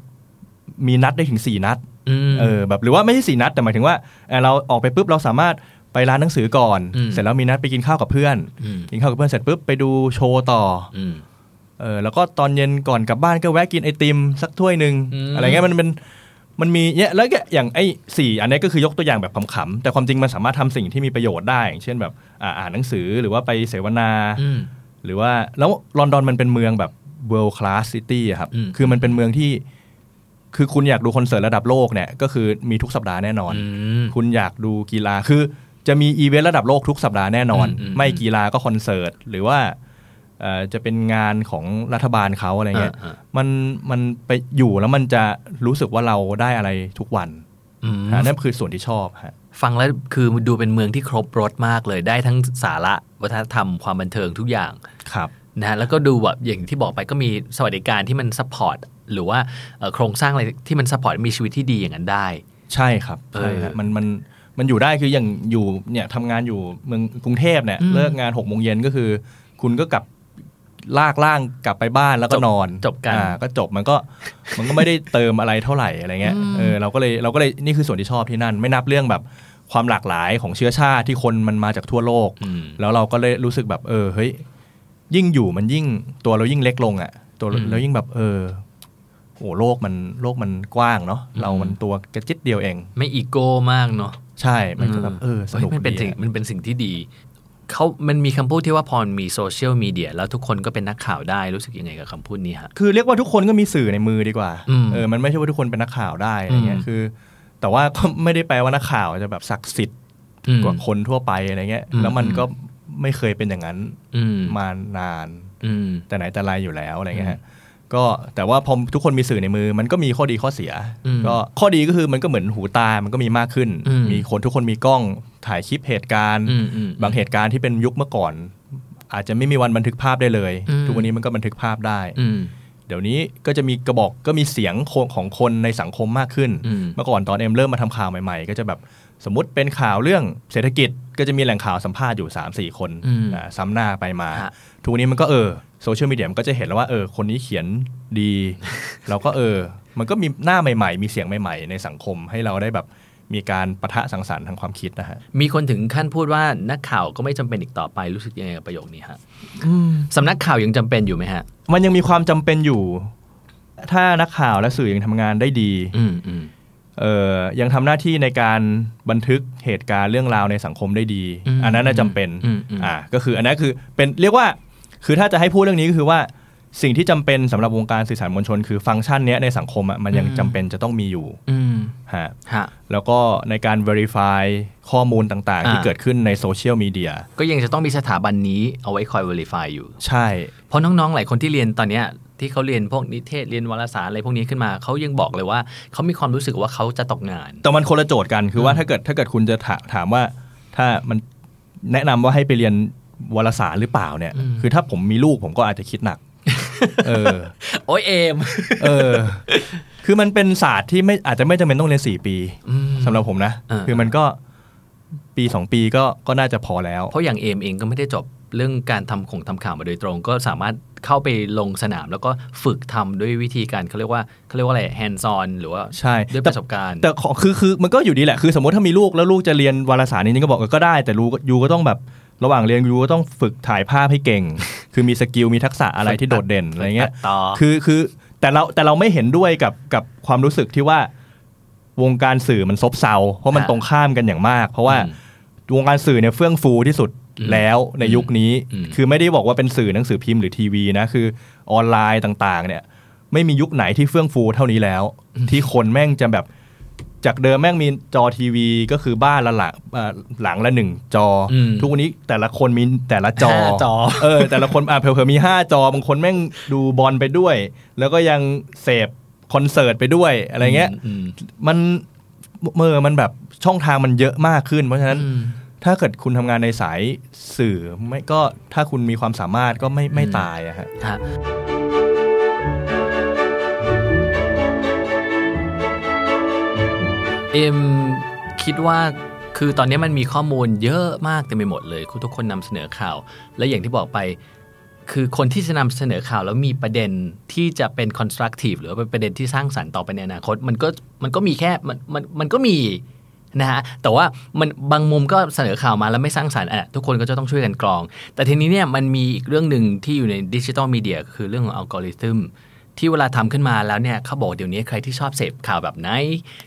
มีนัดได้ถึงสี่นัดอืมเออแบบหรือว่าไม่ใช่สี่นัดแต่หมายถึงว่าเอ่อเราออกไปปุ๊บเราสามารถ ไปร้านหนังสือก่อนอืมเสร็จแล้วมีนัดไปกินข้าวกับเพื่อนอืมกินข้าวกับเพื่อนเสร็จปุ๊บไปดูโชว์ต่ออืมเออแล้วก็ตอนเย็นก่อนกลับบ้านก็แวะกินไอติมสักถ้วยหนึ่งอืมอะไรเงี้ยมันเป็นมันมีเนี่ยแล้วก็อย่างไอ้สี่อันนี้ก็คือยกตัวอย่างแบบขำๆแต่ความจริงมันสามารถทำสิ่งที่มีประโยชน์ได้อย่างเช่นแบบอ่าอ่านหนังสือหรือว่าไปเสวนาอืมหรือว่าแล้วลอนดอนมันเป็นเมืองแบบ world class city อะครับอืมคือมันเป็นเมืองที่ คือคุณอยากดูคอนเสิร์ตระดับโลกเนี่ย ก็คือมีทุกสัปดาห์แน่นอนอืมคุณอยากดูกีฬาคือ จะมีอีเวนต์ระดับโลกทุกสัปดาห์แน่นอนอืมอืมไม่กีฬาก็คอนเสิร์ต หรือว่าเอ่อจะเป็นงานของรัฐบาลเขาอะไรเงี้ยอ่ามันมันไปอยู่แล้วมันจะรู้สึกว่าเราได้อะไรทุกวันอืมฮะนั่นคือส่วนที่ชอบฮะฟังแล้วคือดูเป็นเมืองที่ครบรสมากเลยได้ทั้งสาระวัฒนธรรมความบันเทิงทุกอย่างครับนะฮะแล้วก็ดูแบบอย่างที่บอกไปก็มีสวัสดิการที่มัน support หรือว่าเอ่อโครงสร้างอะไรที่มัน support มีชีวิตที่ดีอย่างนั้นได้ ใช่ครับใช่เอฮะอมันมัน มันอยู่ได้คืออย่างอยู่เนี่ยทำงานอยู่เมืองกรุงเทพเนี่ย อืม เลิกงานหกโมงเย็นก็คือ คุณก็กลับลากล่างกลับไปบ้านแล้วก็จบนอนจบกัน อ่าก็จบมันก็มันก็ไม่ได้เติมอะไรเท่าไหร่อะไรเงี้ยเออเราก็เลยเราก็เลยนี่คือส่วนที่ชอบที่นั่น ไม่นับเรื่องแบบความหลากหลายของเชื้อชาติที่คนมันมาจากทั่วโลก อืม แล้วเราก็เลยรู้สึกแบบเออเฮ้ยยิ่งอยู่มันยิ่งตัวเรายิ่งเล็กลงอะตัวเราอืม เรายิ่งแบบเออ โอ้โลกมันโลกมันกว้างเนาะเรามันตัวกระจิตเดียวเอง ไม่อีโก้มากเนาะใช่ มันก็แบบเออสนุกฮ้ยมันเป็นดีสิ่งอะมันเป็นสิ่งที่ดีเขามันมีคำพูดที่ว่าพอมีโซเชียลมีเดียแล้วทุกคนก็เป็นนักข่าวได้รู้สึกยังไงกับคำพูดนี้ฮะคือเรียกว่าทุกคนก็มีสื่อในมือดีกว่าอืมเออมันไม่ใช่ว่าทุกคนเป็นนักข่าวได้อะไรเงี้อืยมคือ แต่ว่าก็ไม่ได้แปลว่านักข่าวจะแบบศักดิ์สิทธิ์อืมกว่าคนทั่วไปอะไรเงี้ยอืมแล้วมันก็ไม่เคยเป็นอย่างนั้นอืมมานานอืมแต่ไหนแต่ไรอยู่แล้วอะไรเงี้ยฮะ ก็แต่ว่าพอทุกคนมีสื่อในมือ มันก็มีข้อดีข้อเสียอืมก็ข้อดีก็คือมันก็เหมือนหูตา มันก็มีมากขึ้นอืมมีคนทุกคนมีกล้องถ่ายคลิปเหตุการณ์อืมอืมบางเหตุการณ์ที่เป็นยุคเมื่อก่อน อาจจะไม่มีวันบันทึกภาพได้เลยอืมทุกวันนี้มันก็บันทึกภาพได้อืมเดี๋ยวนี้ก็จะมีกระบอกก็มีเสียงของคนในสังคมมากขึ้นอืมเมื่อก่อนตอนเอ็มเริ่มมาทำข่าวใหม่ๆ ก็จะแบบสมมติเป็นข่าวเรื่องเศรษฐกิจก็จะมีแหล่งข่าวสัมภาษณ์อยู่ 3 4 คนอืมอ่าซ้ำหน้าไปมาฮะทุกวันนี้มันก็เออ โซเชียลมีเดียมันก็จะเห็นแล้วว่าเออคนนี้เขียนดีเราก็เออ มันก็มีหน้าใหม่ ๆ มีเสียงใหม่ ๆ ในสังคมให้เราได้แบบมีการปะทะสังสรรค์ทางความคิดนะฮะ มีคนถึงขั้นพูดว่านักข่าวก็ไม่จำเป็นอีกต่อไปรู้สึกยังไงกับประโยคนี้ฮะสำนักข่าวยังจำเป็นอยู่ไหมฮะ มันยังมีความจำเป็นอยู่ ถ้านักข่าวและสื่อยังทำงานได้ดี อืมอืมเอ่อยังทำหน้าที่ในการบันทึกเหตุการณ์เรื่องราวในสังคมได้ดีอืมอันนั้นน่ะจำเป็นอืมอืมอ่า ก็คืออันนั้นคือเป็นเรียกว่า คือถ้าจะให้พูดเรื่องนี้ก็คือว่าสิ่งที่จำเป็นสำหรับวงการสื่อสารมวลชน คือฟังก์ชันเนี้ยในสังคมอะมันยังจำเป็นจะต้องมีอยู่อืมฮะฮะแล้วก็ในการ verify ข้อมูลต่างๆ ที่อ่าเกิดขึ้นในโซเชียลมีเดียก็ยังจะต้องมีสถาบันนี้เอาไว้คอย verify อยู่ ใช่ เพราะน้องๆ หลายคนที่เรียนตอนเนี้ยที่เขาเรียนพวกนิเทศเรียนวารสารอะไรพวกนี้ขึ้นมาเขายังบอกเลยว่าเขามีความรู้สึกว่าเขาจะตกงาน แต่มันคนละโจทย์กันคือว่าถ้าเกิดถ้าเกิดคุณจะถาถามว่าถ้ามันแนะนำว่าให้ไปเรียน วารสารหรือเปล่าเนี่ยอืมคือถ้าผมมีลูกผมก็อาจจะคิดหนัก เออ โอ้ยเอม เออ คือมันเป็นศาสตร์ที่ไม่อาจจะไม่จำเป็นต้องเรียนสี่ปีอืมสำหรับผมนะเออคือมันก็ปีสองปีก็ก็น่าจะพอแล้ว เพราะอย่างเอมเองก็ไม่ได้จบเรื่องการทำของทำข่าวมาโดยตรง ก็สามารถเข้าไปลงสนามแล้วก็ฝึกทำด้วยวิธีการเขาเรียกว่าเขาเรียกว่าอะไร hands on หรือว่าใช่ด้วยปแต่ระสบการณ์ แต่ขอคือคือมันก็อยู่ดีแหละ คือสมมติถ้ามีลูกแล้วลูกจะเรียนวารสารนี้ก็บอกเออก็ได้ แต่ลูกยูก็ต้องแบบ ระหว่างเรียนยูก็ต้องฝึกถ่ายภาพให้เก่ง คือมี skill มีทักษะอะไรที่โดดเด่นอะไรเงี้ยตัดต่อคือคือแต่เราแต่เราไม่เห็นด้วยกับกับความรู้สึกที่ว่าวงการสื่อมันซบเซาเพราะมันฮะตรงข้ามกันอย่างมาก เพราะว่าอืมวงการสื่อเนี่ยเฟื่องฟูที่สุดอืมแล้วในยุคนี้อืมคือไม่ได้บอกว่าเป็นสื่อหนังสือพิมพ์หรือทีวีนะคือออนไลน์ต่างๆ เนี่ย ไม่มียุคไหนที่เฟื่องฟูเท่านี้แล้ว ที่คนแม่งจะแบบ จากเดิมแม่งมีจอทีวีก็คือบ้านละหลังเอ่อหลังละหนึ่งจออมทุกวันนี้แต่ละคนมีแต่ละจอห้าจอเออแต่ละคนอะเผื่อๆมีห้าจอบางคนแม่งดูบอลไปด้วย แล้วก็ยังเสพคอนเสิร์ตไปด้วยอะไรเงี้ยอืมมันเมื่อมันแบบช่องทางมันเยอะมากขึ้น เพราะฉะนั้นอืมถ้าเกิดคุณทำงานในสายสื่อไม่ก็ถ้าคุณมีความสามารถก็ไม่ไม่ตายอะฮะ เอ็มคิดว่าคือตอนนี้มันมีข้อมูลเยอะมากเต็มไปหมดเลยทุกคนนำเสนอข่าว และอย่างที่บอกไป คือคนที่จะนำเสนอข่าวแล้วมีประเด็นที่จะเป็น constructive หรือเป็นประเด็นที่สร้างสรรค์ต่อไปในอนาคต มันก็มันก็มีแค่มันมันมันก็มีนะฮะแต่ว่ามันบางมุมก็เสนอข่าวมาแล้วไม่สร้างสรรค์อะทุกคนก็จะต้องช่วยกันกรอง แต่ทีนี้เนี่ยมันมีอีกเรื่องหนึ่งที่อยู่ในดิจิ t a ลมีเดียคือเรื่องของอัลกอริทึม ที่เวลาทำขึ้นมาแล้วเนี่ยเขาบอกเดี๋ยวนี้ใครที่ชอบเสพข่าวแบบไหน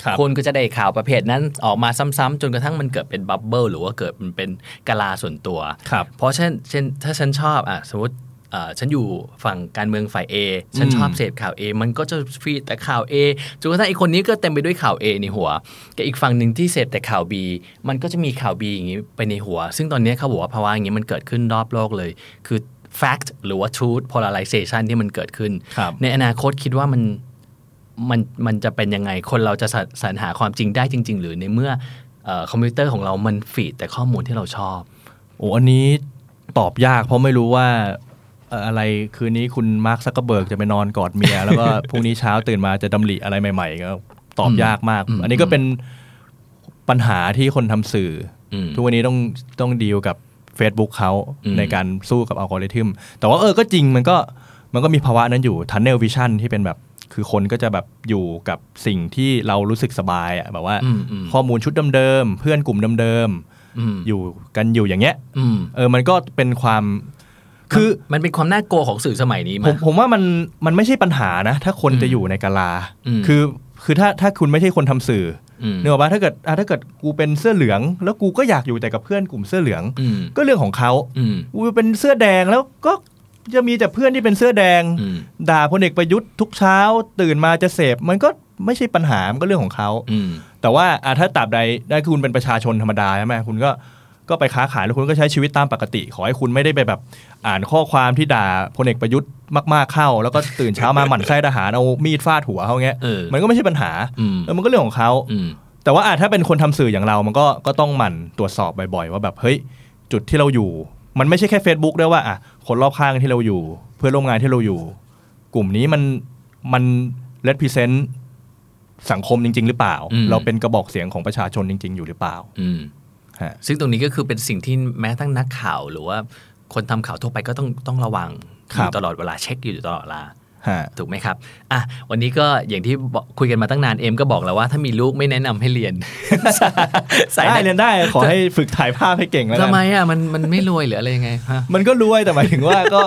ครับคนก็จะได้ข่าวประเภทนั้นออกมาซ้ำๆจนกระทั่งมันเกิดเป็นบับเบิลหรือว่าเกิดมันเป็นกะลาส่วนตัวครับเพราะเช่นเช่นถ้าฉันชอบอะสมมติเอ่อฉันอยู่ฝั่งการเมืองฝ่าย A ฉันอืมชอบเสพข่าว A มันก็จะฟีดแต่ข่าว A จนกระทั่งไอีคนนี้ก็เต็มไปด้วยข่าว A ในหัวกับอีกฝั่งหนึ่งที่เสพแต่ข่าว B มันก็จะมีข่าว B อย่างนี้ไปในหัว ซึ่งตอนนี้เขาบอกว่าภาวะอย่างนี้มันเกิดขึ้นรอบโลกเลย คือ fact หรือว่า truth polarization ที่มันเกิดขึ้นครับในอนาคตคิดว่ามันมันมันจะเป็นยังไง คนเราจะสรรสรรหาความจริงได้จริง ๆ หรือในเมื่อเอ่อคอมพิวเตอร์ของเรามัน feed แต่ข้อมูลที่เราชอบโอ้อันนี้ตอบยากเพราะไม่รู้ว่าเอ่ออะไรคืนนี้คุณมาร์คซักเกอร์เบิร์กจะไปนอนกอดเมีย แล้วก็พรุ่งนี้เช้าตื่นมาจะดำริอะไรใหม่ๆก็ตอบยากมากอืมอันนี้ก็เป็นปัญหาที่คนทำสื่ออมทุกวันนี้ต้องต้องดีลกับ Facebook เขาอืมในการสู้กับอัลกอริทึมแต่ว่าเออก็จริงมันก็มันก็มีภาวะนั้นอยู่ทันเนลวิชั่นที่เป็นแบบคือคนก็จะแบบอยู่กับสิ่งที่เรารู้สึกสบายอะแบบว่าอืมอืมข้อมูลชุดเดิมๆเพื่อนกลุ่มเดิมอืมๆอยู่กันอยู่อย่างเงี้ยอืมเออมันก็เป็นความคือมันเป็นความน่ากลัวของสื่อสมัยนี้ผมมั้ยผมว่ามันมันไม่ใช่ปัญหานะ ถ้าคนอืมจะอยู่ในกาลาอืมคือคือถ้าถ้าคุณไม่ใช่คนทำสื่ออืม เนกอะว่าถ้าเกิดอะถ้าเกิดกูเป็นเสื้อเหลือง แล้วกูก็อยากอยู่แต่กับเพื่อนกลุ่มเสื้อเหลืองอืมก็เรื่องของเขาอืมกูเป็นเสื้อแดงแล้วก็จะมีแต่เพื่อนที่เป็นเสื้อแดงอืมด่าพลเอกประยุทธ์ทุกเช้าตื่นมาจะเสพมันก็ไม่ใช่ปัญหามันก็เรื่องของเขาอืมแต่ว่าอะถ้าตราบใดได้คุณเป็นประชาชนธรรมดาใช่ไหมคุณก็ ก็ไปค้าขายแล้วคุณก็ใช้ชีวิตตามปกติ ขอให้คุณไม่ได้ไปแบบอ่านข้อความที่ด่าพลเอกประยุทธ์มากๆเข้า แล้วก็ตื่นเช้ามาหมั่นไส้ทหารเอามีดฟาดหัวเขาเงี้ยเออมันก็ไม่ใช่ปัญหาอืมเออมันก็เรื่องของเขาอืมแต่ว่าอะถ้าเป็นคนทำสื่ออย่างเรามันก็ก็ต้องหมั่นตรวจสอบบ่อยๆ ว่าแบบเฮ้ยจุดที่เราอยู่ มันไม่ใช่แค่ Facebook ด้วยว่าอะคนรอบข้างที่เราอยู่ เพื่อนร่วมงานที่เราอยู่ กลุ่มนี้มันมัน represent สังคมจริง ๆ หรือเปล่าอืมเราเป็นกระบอกเสียงของประชาชนจริง ๆ อยู่หรือเปล่าอืมฮะ ซึ่งตรงนี้ก็คือเป็นสิ่งที่แม้ทั้งนักข่าวหรือว่าคนทำข่าวทั่วไปก็ต้องต้องระวังอครับยู่ตลอดเวลาเช็คอยู่ตลอดเวลาฮะถูกไหมครับ อะ วันนี้ก็อย่างที่บอกคุยกันมาตั้งนานเอ็มก็บอกแล้วว่าถ้ามีลูกไม่แนะนำให้เรียนใส่ได้ได้เรียนได้ ขอให้ฝึกถ่ายภาพให้เก่งแล้วกัทำนไมอะ มันมันไม่รวยหรืออะไรยังไงฮะมันก็รวยแต่หมายถึงว่าก็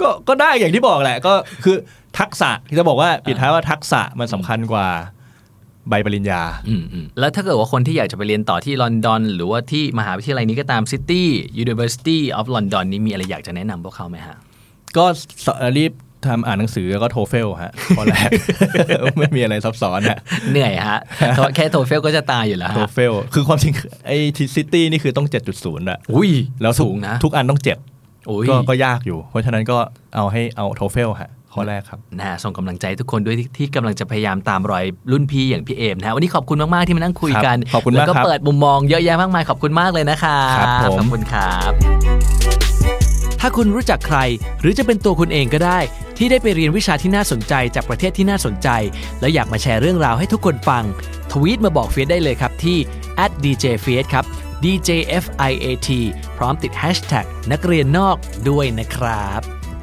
ก็ก็ได้อย่างที่บอกแหละ ก็คือทักษะที่จะบอกว่าปิดท้ายว่าทักษะมันสำคัญกว่า ใบปริญญาอืมอืมแล้วถ้าเกิดว่าคนที่อยากจะไปเรียนต่อที่ลอนดอน หรือว่าที่มหาวิทยาลัยนี้ก็ตาม City University of London นี้มีอะไรอยากจะแนะนำพวกเขาไหมฮะ ก็รีบทำอ่านหนังสือแล้วก็ TOEFL ฮะข้อแรกไม่มีอะไรซับซ้อนฮะเหนื่อยฮะเพราะแค่ TOEFL ก็จะตายอยู่แล้ว TOEFL ฮะคือความจริงไอ้ที่ City นี่คือต้อง 7.0อะอุ้ยแล้วทุกสูงนะ ทุกอันต้องอุ้ย7ก็ก็ยากอยู่ เพราะฉะนั้นก็เอาให้เอา TOEFL ฮะ ข้อแรกครับนะฮะส่งกำลังใจทุกคนด้วยที่ที่กำลังจะพยายามตามรอยรุ่นพี่อย่างพี่เอมนะฮะวันนี้ขอบคุณมาก ๆ ที่มานั่งคุยกันครับขอบคุณมากแล้วก็ครับเปิดมุมมองเยอะแยะมากมายขอบคุณมากเลยนะครับครับผมขอบคุณครับ ถ้าคุณรู้จักใคร หรือจะเป็นตัวคุณเองก็ได้ ที่ได้ไปเรียนวิชาที่น่าสนใจจากประเทศที่น่าสนใจ แล้วอยากมาแชร์เรื่องราวให้ทุกคนฟัง ทวีตมาบอกเฟียสได้เลยครับที่ @djfiat ครับ djfiat พร้อมติด hashtag นักเรียนนอกด้วยนะครับ